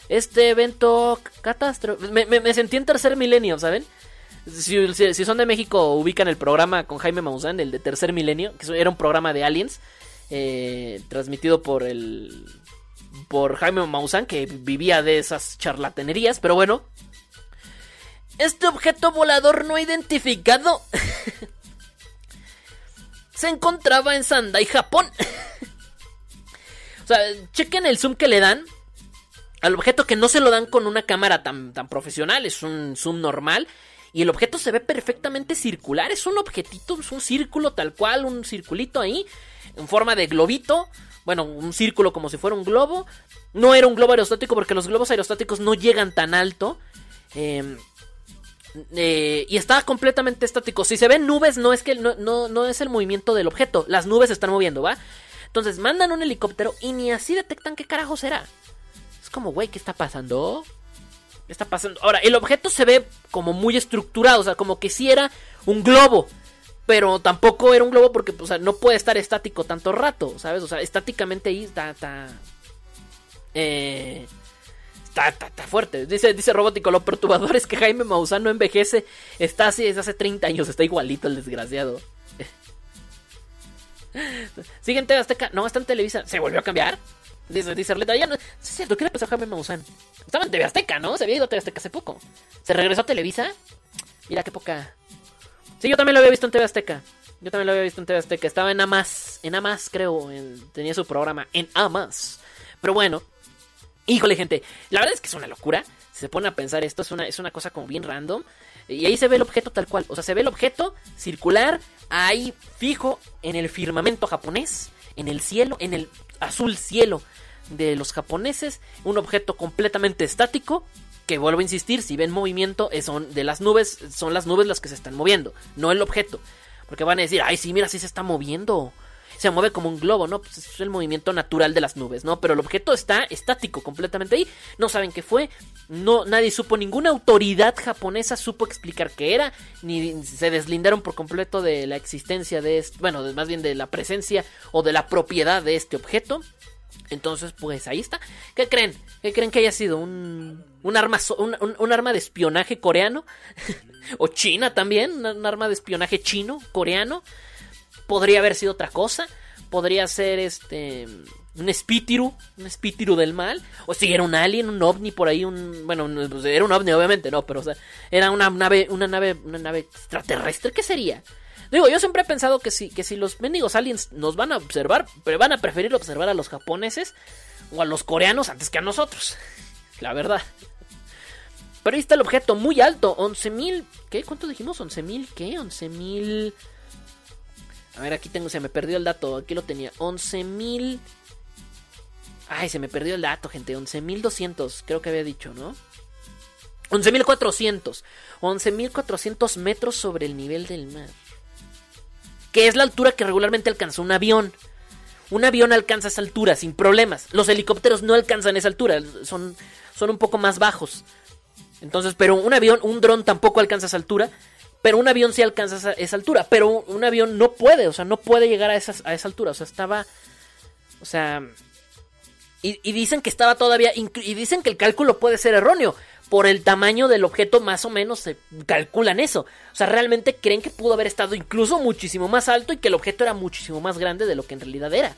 Este evento catástrofe. Me, sentí en tercer milenio, ¿saben? Si, son de México, ubican el programa con Jaime Maussan, el de tercer milenio, que era un programa de aliens, eh, transmitido por el. por Jaime Maussan, que vivía de esas charlatanerías, pero bueno. Este objeto volador no identificado se encontraba en Sendai, Japón. sea, chequen el zoom que le dan al objeto que no se lo dan con una cámara tan, tan profesional, es un zoom normal. Y el objeto se ve perfectamente circular, es un objetito, es un círculo tal cual, un circulito ahí, en forma de globito. Bueno, un círculo como si fuera un globo. No era un globo aerostático porque los globos aerostáticos no llegan tan alto. Eh, eh, y está completamente estático. Si se ven nubes, no es que no, no, no es el movimiento del objeto. Las nubes se están moviendo, ¿va? Entonces mandan un helicóptero y ni así detectan qué carajo será. Es como, güey, ¿qué está pasando? ¿Qué está pasando? Ahora, el objeto se ve como muy estructurado, o sea, como que si era un globo. Pero tampoco era un globo porque, o sea, no puede estar estático tanto rato, ¿sabes? O sea, estáticamente ahí está. está eh, Está, está, está fuerte. Dice, dice Robótico, lo perturbador es que Jaime Maussan no envejece. Está así desde hace 30 años. Está igualito el desgraciado. Sigue en TV Azteca. No, está en Televisa. ¿Se volvió a cambiar? Dice, dice Arleta. Ya no. Es cierto. ¿Qué le pasó a Jaime Maussan? Estaba en TV Azteca, ¿no? Se había ido a TV Azteca hace poco. ¿Se regresó a Televisa? Mira qué poca. Sí, yo también lo había visto en TV Azteca. Yo también lo había visto en TV Azteca. Estaba en Amas. En Amas, creo. en- tenía su programa en Amas. Pero bueno. Híjole, gente. La verdad es que es una locura. Si se pone a pensar esto, es una, es una cosa como bien random. Y ahí se ve el objeto tal cual. O sea, se ve el objeto circular ahí fijo en el firmamento japonés. En el cielo, en el azul cielo de los japoneses. Un objeto completamente estático. Que vuelvo a insistir, si ven movimiento, eh, son de las nubes, son las nubes las que se están moviendo, no el objeto. Porque van a decir, ay, sí, mira, sí se está moviendo. Se mueve como un globo, ¿no? Pues es el movimiento natural de las nubes, ¿no? Pero el objeto está estático completamente ahí. No saben qué fue. No, nadie supo, ninguna autoridad japonesa supo explicar qué era. Ni se deslindaron por completo de la existencia de este. Bueno, más bien de la presencia o de la propiedad de este objeto. Entonces, pues ahí está. ¿Qué creen? ¿Qué creen que haya sido? ¿Un, un, arma, un, arma de espionaje coreano? ¿O China también? ¿Un, un arma de espionaje chino, coreano? Podría haber sido otra cosa. Podría ser este. Un espíritu. Un espíritu del mal. O si era un alien, un ovni por ahí. Un. Bueno, no, pues, era un ovni, obviamente, no. Pero, o sea, era una nave. Una nave. Una nave extraterrestre. ¿Qué sería? Digo, yo siempre he pensado que si, que si los mendigos aliens nos van a observar, pero van a preferir observar a los japoneses o a los coreanos antes que a nosotros. La verdad. Pero ahí está el objeto muy alto, 11.000... ¿Qué? ¿Cuánto dijimos? ¿11.000 qué? 11.000... A ver, aquí tengo, se me perdió el dato, aquí lo tenía. 11.000... Ay, se me perdió el dato, gente. 11.200, creo que había dicho, ¿no? 11.400. 11.400 metros sobre el nivel del mar. Que es la altura que regularmente alcanza un avión. Un avión alcanza esa altura sin problemas. Los helicópteros no alcanzan esa altura. Son, son un poco más bajos. Entonces, pero un avión, un dron tampoco alcanza esa altura. Pero un avión sí alcanza esa, altura. Pero un, avión no puede. O sea, no puede llegar a, a esa altura. O sea, estaba... O sea... Y, y dicen que estaba todavía... Y dicen que el cálculo puede ser erróneo. Por el tamaño del objeto más o menos se calculan eso. O sea, realmente creen que pudo haber estado incluso muchísimo más alto y que el objeto era muchísimo más grande de lo que en realidad era.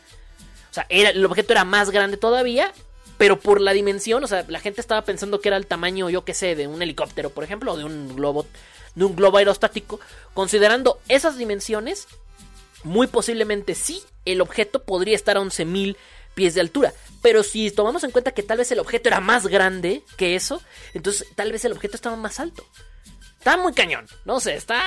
O sea, era, el objeto era más grande todavía, pero por la dimensión, o sea, la gente estaba pensando que era el tamaño, yo qué sé, de un helicóptero, por ejemplo, o de un globo, de un globo aerostático. Considerando esas dimensiones, muy posiblemente sí, el objeto podría estar a 11.000 pies de altura. Pero si tomamos en cuenta que tal vez el objeto era más grande que eso, entonces tal vez el objeto estaba más alto. Está muy cañón, no sé, está.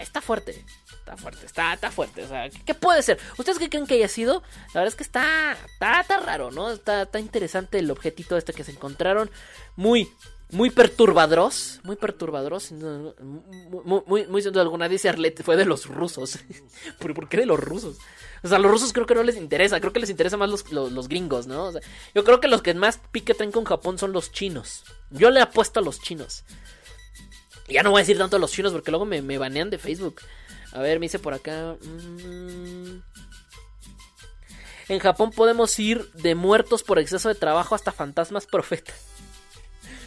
Está fuerte. Está fuerte, está, está fuerte. O sea, ¿qué puede ser? ¿Ustedes qué creen que haya sido? La verdad es que está. Está, está raro, ¿no? Está, está interesante el objetito este que se encontraron. Muy, muy perturbadros, muy perturbadros, muy, muy, muy alguna, dice Arlette, fue de los rusos. ¿Pero por qué de los rusos? O sea, los rusos creo que no les interesa, creo que les interesa más los, los, gringos, ¿no? O sea, yo creo que los que más pique traen con Japón son los chinos. Yo le apuesto a los chinos. Ya no voy a decir tanto a los chinos porque luego me, me banean de Facebook. A ver, me dice por acá. mm, En Japón podemos ir de muertos por exceso de trabajo hasta fantasmas profetas.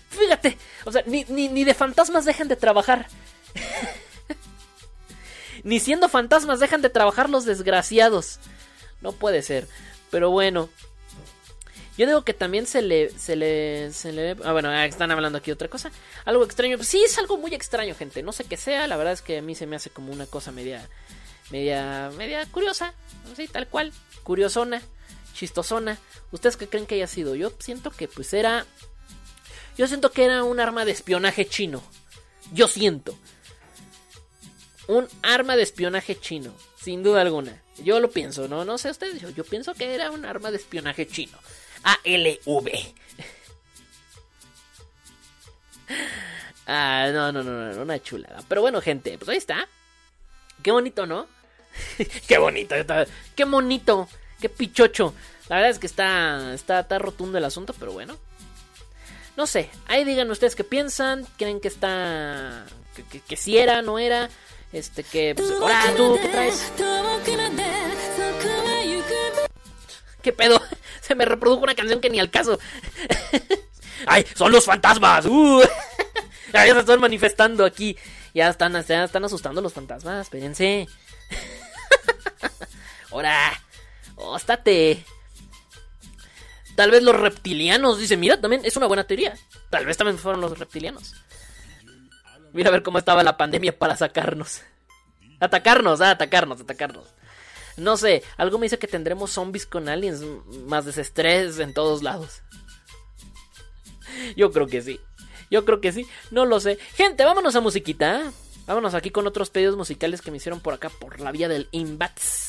Fíjate, o sea, ni, ni, ni de fantasmas dejan de trabajar. ni siendo fantasmas dejan de trabajar los desgraciados. No puede ser. Pero bueno. Yo digo que también se le, se le, se le... Ah, bueno, ah, están hablando aquí otra cosa. Algo extraño. Sí, es algo muy extraño, gente. No sé qué sea. La verdad es que a mí se me hace como una cosa media, media, media curiosa. Sí, tal cual. Curiosona. Chistosona. ¿Ustedes qué creen que haya sido? Yo siento que pues era... Yo siento que era un arma de espionaje chino. Yo siento. Un arma de espionaje chino. Sin duda alguna. Yo lo pienso, ¿no? No sé ustedes. Yo, pienso que era un arma de espionaje chino. ALV. Ah, no, no, no, no, una chulada. Pero bueno, gente, pues ahí está. Qué bonito, ¿no? qué bonito, qué bonito, qué pichocho. La verdad es que está, está, está rotundo el asunto, pero bueno. No sé, ahí digan ustedes qué piensan, creen que está, que, que, que si era, no era, este, que, pues, ahora tú, ¿qué traes? ¿Qué pedo? Se me reprodujo una canción que ni al caso. ¡Ay! ¡Son los fantasmas! ¡Uh! Ya se están manifestando aquí. Ya están, ya están asustando los fantasmas. Espérense. ¡Ahora! ¡Óstate! Tal vez los reptilianos. Dice, mira, también es una buena teoría. Tal vez también fueron los reptilianos. Mira a ver cómo estaba la pandemia para sacarnos. Atacarnos, ah, atacarnos, atacarnos. No sé, algo me dice que tendremos zombies con aliens más desestrés en todos lados. Yo creo que sí. Yo creo que sí. No lo sé. Gente, vámonos a musiquita. Vámonos aquí con otros pedidos musicales que me hicieron por acá por la vía del Inbats.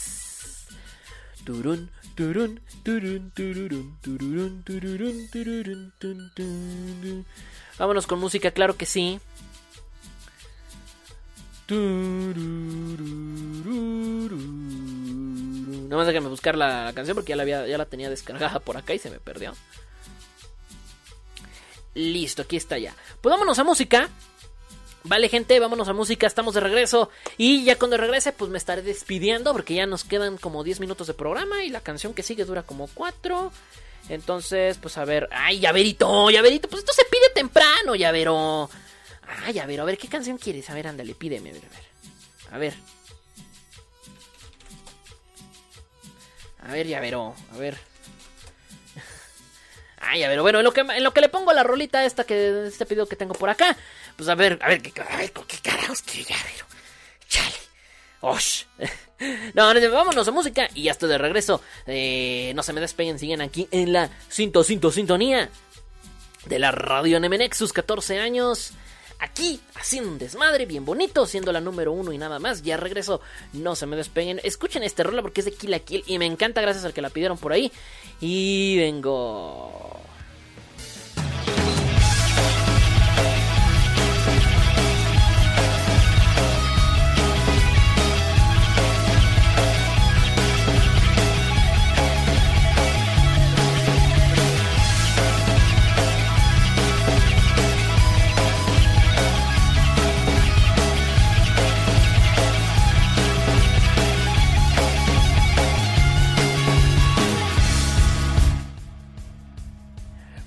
Vámonos con música, claro que sí. Nada más déjame buscar la, la canción porque ya la, había- ya la tenía descargada por acá y se me perdió. Listo, aquí está ya. Pues vámonos a música. Vale, gente, vámonos a música, estamos de regreso. Y ya cuando regrese, pues me estaré despidiendo porque ya nos quedan como 10 minutos de programa y la canción que sigue dura como 4. Entonces, pues a ver. ¡Ay, llaverito! ¡Llaverito! Pues esto se pide temprano, llavero. ¡Ay, llavero! A ver, ¿qué canción quieres? A ver, ándale, pídeme, a ver, a ver. A ver. A ver, llavero, a ver. Ay, a ver, bueno, en lo que, en lo que le pongo la rolita esta que este pedido que tengo por acá, pues a ver, a ver, ¿qué, a ver, ¿con qué carajos que llavero? Chale. Osh. No, no, vámonos a música y ya estoy de regreso. Eh, no se me despeguen, siguen aquí en la cinto, cinto, sintonía de la radio NMNX, sus 14 años. Aquí, haciendo un desmadre bien bonito, siendo la número uno y nada más. Ya regreso, no se me despeguen. Escuchen este rola porque es de Kill la Kill y me encanta gracias al que la pidieron por ahí. Y vengo.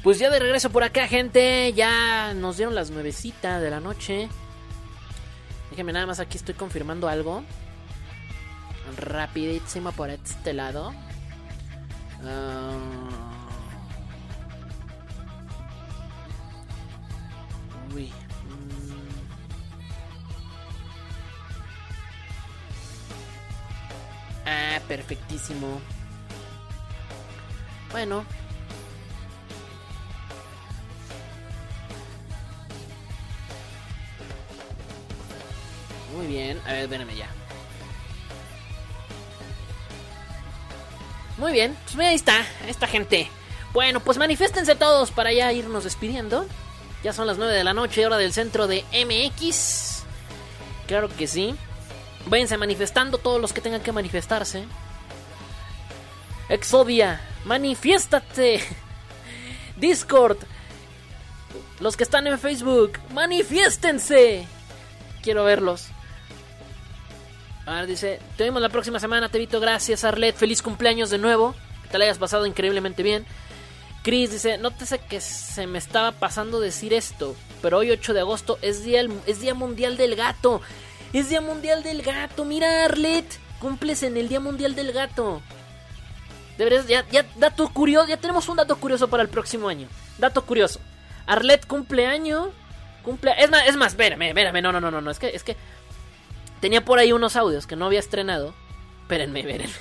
Pues ya de regreso por acá, gente. Ya nos dieron las nuevecitas de la noche. Déjenme nada más aquí estoy confirmando algo. Rapidísimo por este lado. Ah. Uy. mm. Ah, perfectísimo. Bueno, a ver, espérenme ya. Muy bien, pues mira, ahí está, esta gente. Bueno, pues manifiéstense todos para ya irnos despidiendo. Ya son las 9 de la noche, hora del centro de MX. Claro que sí. Váyanse manifestando todos los que tengan que manifestarse. Exodia, manifiéstate. Discord, los que están en Facebook, manifiéstense. Quiero verlos. A ver, dice, te vemos la próxima semana, Tevito. Gracias, Arlet. Feliz cumpleaños de nuevo. Que te la hayas pasado increíblemente bien. Chris dice, nótese que se me estaba pasando decir esto, pero hoy 8 de agosto es día, es día mundial del gato. Es día mundial del gato. Mira, Arlet, cumples en el día mundial del gato. Deberías, ya, ya, dato curioso, ya tenemos un dato curioso para el próximo año. Dato curioso. Arlet cumpleaños. Cumple, es más, es más, espérame, espérame, no, no, no, no, es que, es que tenía por ahí unos audios que no había estrenado. Espérenme, espérenme.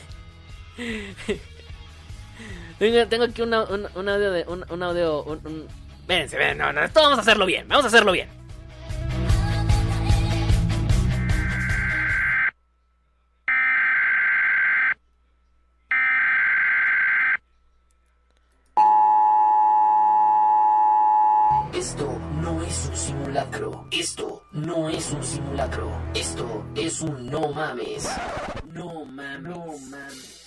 Tengo, aquí un, audio de, un, audio, un, un- no, no, esto vamos a hacerlo bien, vamos a hacerlo bien. Esto no es un simulacro. Esto es un no mames. No mames. No mames.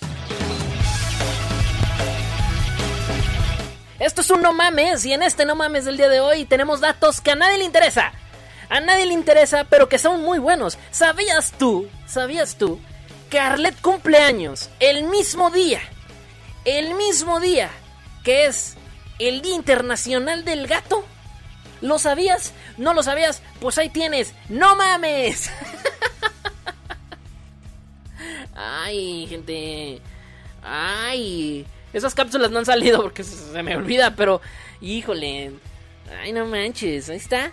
Esto es un no mames y en este no mames del día de hoy tenemos datos que a nadie le interesa. A nadie le interesa, pero que son muy buenos. ¿Sabías tú, sabías tú, que Arlet cumple años el mismo día, el mismo día que es el Día Internacional del Gato? ¿Lo sabías? ¿No lo sabías? Pues ahí tienes. ¡No mames! Ay, gente. Ay. Esas cápsulas no han salido porque se me olvida, pero. Híjole. Ay, no manches. Ahí está.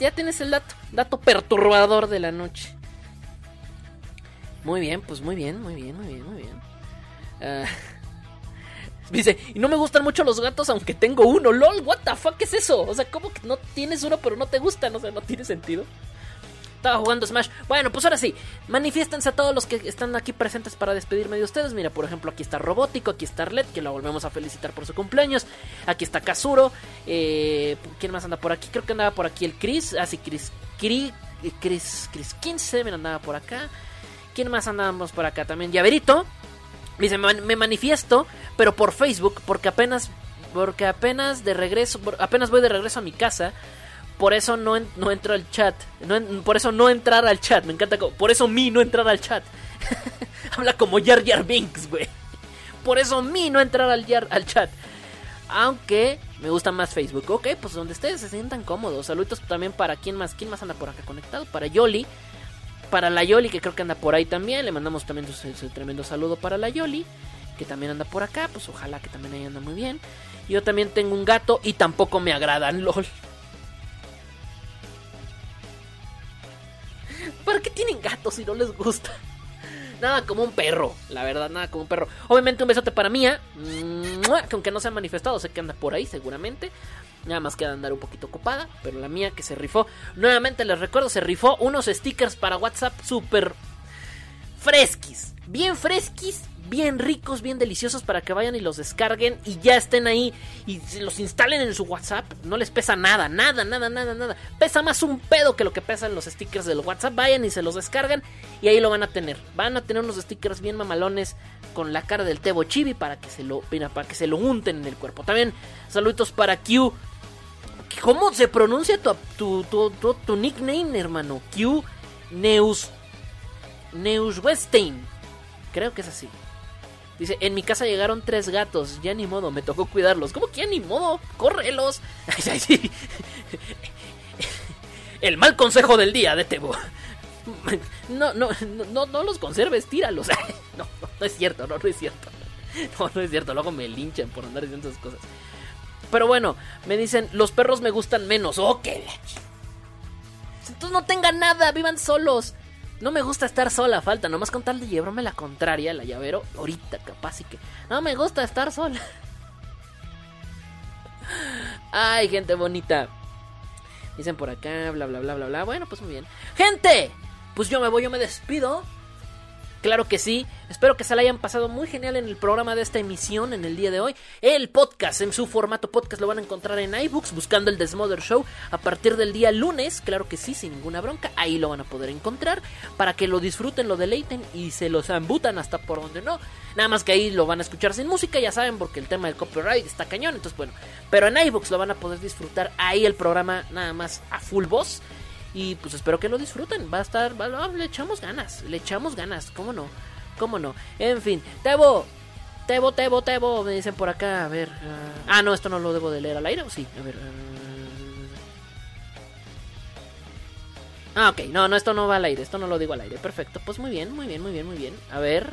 Ya tienes el dato. Dato perturbador de la noche. Muy bien, pues muy bien, muy bien, muy bien, muy bien. Ah, dice, y no me gustan mucho los gatos aunque tengo uno. LOL, what the fuck es eso? O sea, ¿cómo que no tienes uno pero no te gustan? O sea, no tiene sentido. Estaba jugando Smash. Bueno, pues ahora sí, manifiéstense a todos los que están aquí presentes para despedirme de ustedes. Mira, por ejemplo, aquí está Robótico, aquí está Arlet, que lo volvemos a felicitar por su cumpleaños. Aquí está Kazuro. Eh, ¿Quién más anda por aquí? Creo que andaba por aquí el Chris. Ah, sí, Chris. Chris, Chris, Chris 15 me andaba por acá. ¿Quién más andábamos por acá? También Llaverito. Dice, me, manifiesto, pero por Facebook, porque apenas, porque apenas de regreso, apenas voy de regreso a mi casa. Por eso no, no entro al chat. No por eso no entrar al chat. Me encanta. Por eso mi no entrar al chat. Habla como Jar Jar Binks, güey. Por eso mi no entrar al, al chat. Aunque me gusta más Facebook. Ok, pues donde ustedes se sientan cómodos. Saluditos también para quién más. ¿Quién más anda por acá conectado? Para Yoli. Para la Yoli, que creo que anda por ahí también. Le mandamos también su tremendo saludo para la Yoli. Que también anda por acá. Pues ojalá que también ahí anda muy bien. Yo también tengo un gato y tampoco me agradan, lol. ¿Para qué tienen gatos si no les gusta? Nada como un perro, la verdad, nada como un perro. Obviamente un besote para Mía, que aunque no se ha manifestado, sé que anda por ahí seguramente. Nada más queda andar un poquito ocupada, pero la mía que se rifó. Nuevamente les recuerdo, se rifó unos stickers para WhatsApp súper fresquis. Bien fresquis, bien ricos, bien deliciosos para que vayan y los descarguen y ya estén ahí y los instalen en su WhatsApp. No les pesa nada, nada, nada, nada, nada. Pesa más un pedo que lo que pesan los stickers del WhatsApp. Vayan y se los descargan y ahí lo van a tener. Van a tener unos stickers bien mamalones con la cara del Tebo Chibi para que se lo, para que se lo unten en el cuerpo. También saluditos para Q. ¿Cómo se pronuncia tu, tu, tu, tu- nickname, hermano? Q Neus Neuschwestein. Creo que es así. Dice, en mi casa llegaron tres gatos, ya ni modo, me tocó cuidarlos. ¿Cómo que ya ni modo? ¡Córrelos! El mal consejo del día de Tebo. No, no, no, no los conserves, tíralos. No, no, no es cierto, no, no es cierto. No, no es cierto, luego me linchan por andar diciendo esas cosas. Pero bueno, me dicen, los perros me gustan menos. ¡Oh, qué la ch- Entonces no tengan nada, vivan solos. No me gusta estar sola, falta, nomás con tal de llevarme la contraria, la llavero, ahorita capaz y que... No me gusta estar sola. Ay, gente bonita. Dicen por acá, bla, bla, bla, bla, bla. Bueno, pues muy bien. Gente, pues yo me voy, yo me despido. Claro que sí. Espero que se la hayan pasado muy genial en el programa de esta emisión en el día de hoy. El podcast en su formato podcast lo van a encontrar en iBooks buscando el Desmother Show a partir del día lunes. Claro que sí, sin ninguna bronca. Ahí lo van a poder encontrar para que lo disfruten, lo deleiten y se los ambutan hasta por donde no. Nada más que ahí lo van a escuchar sin música, ya saben, porque el tema del copyright está cañón. Entonces, bueno, pero en iBooks lo van a poder disfrutar ahí el programa nada más a full voz. Y pues espero que lo disfruten. Va a estar. va- le echamos ganas. Le echamos ganas. ¿Cómo no? ¿Cómo no? En fin. Tebo. Tebo, Tebo, Tebo. Me dicen por acá. A ver. ah, ah, no, esto no lo debo de leer al aire. ¿O sí? A ver. ah. Ah, ok. No, no, esto no va al aire. Esto no lo digo al aire. Perfecto. Pues muy bien, muy bien, muy bien, muy bien. A ver.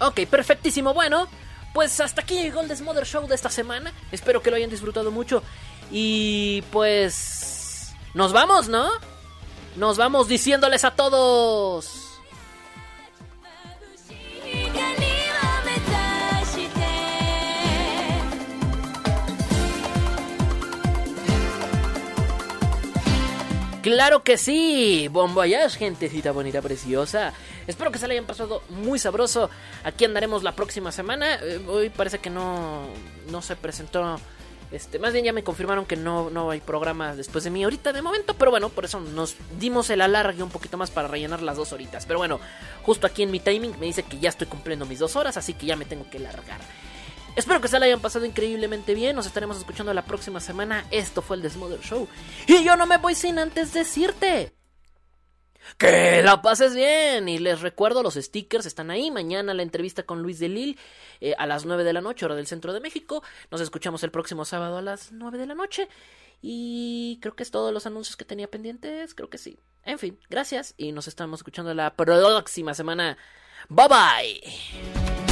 Ok, perfectísimo. Bueno, pues hasta aquí llegó el Desmother Show de esta semana. Espero que lo hayan disfrutado mucho. Y pues... Nos vamos, ¿no? Nos vamos diciéndoles a todos. Claro que sí, Bon voyage, gentecita bonita, preciosa. Espero que se la hayan pasado muy sabroso. Aquí andaremos la próxima semana. Eh, hoy parece que no, no se presentó. Este, más bien ya me confirmaron que no, no hay programa después de mí ahorita de momento, pero bueno, por eso nos dimos el alargue un poquito más para rellenar las dos horitas. Pero bueno, justo aquí en mi timing me dice que ya estoy cumpliendo mis dos horas, así que ya me tengo que largar. Espero que se la hayan pasado increíblemente bien. Nos estaremos escuchando la próxima semana. Esto fue el Desmother Show. Y yo no me voy sin antes decirte. Que la pases bien. Y les recuerdo, los stickers están ahí. Mañana la entrevista con Luis de Lille eh, a las 9 de la noche, hora del centro de México. Nos escuchamos el próximo sábado a las 9 de la noche. Y creo que es todos los anuncios que tenía pendientes. Creo que sí. En fin, gracias. Y nos estamos escuchando la próxima semana. Bye bye.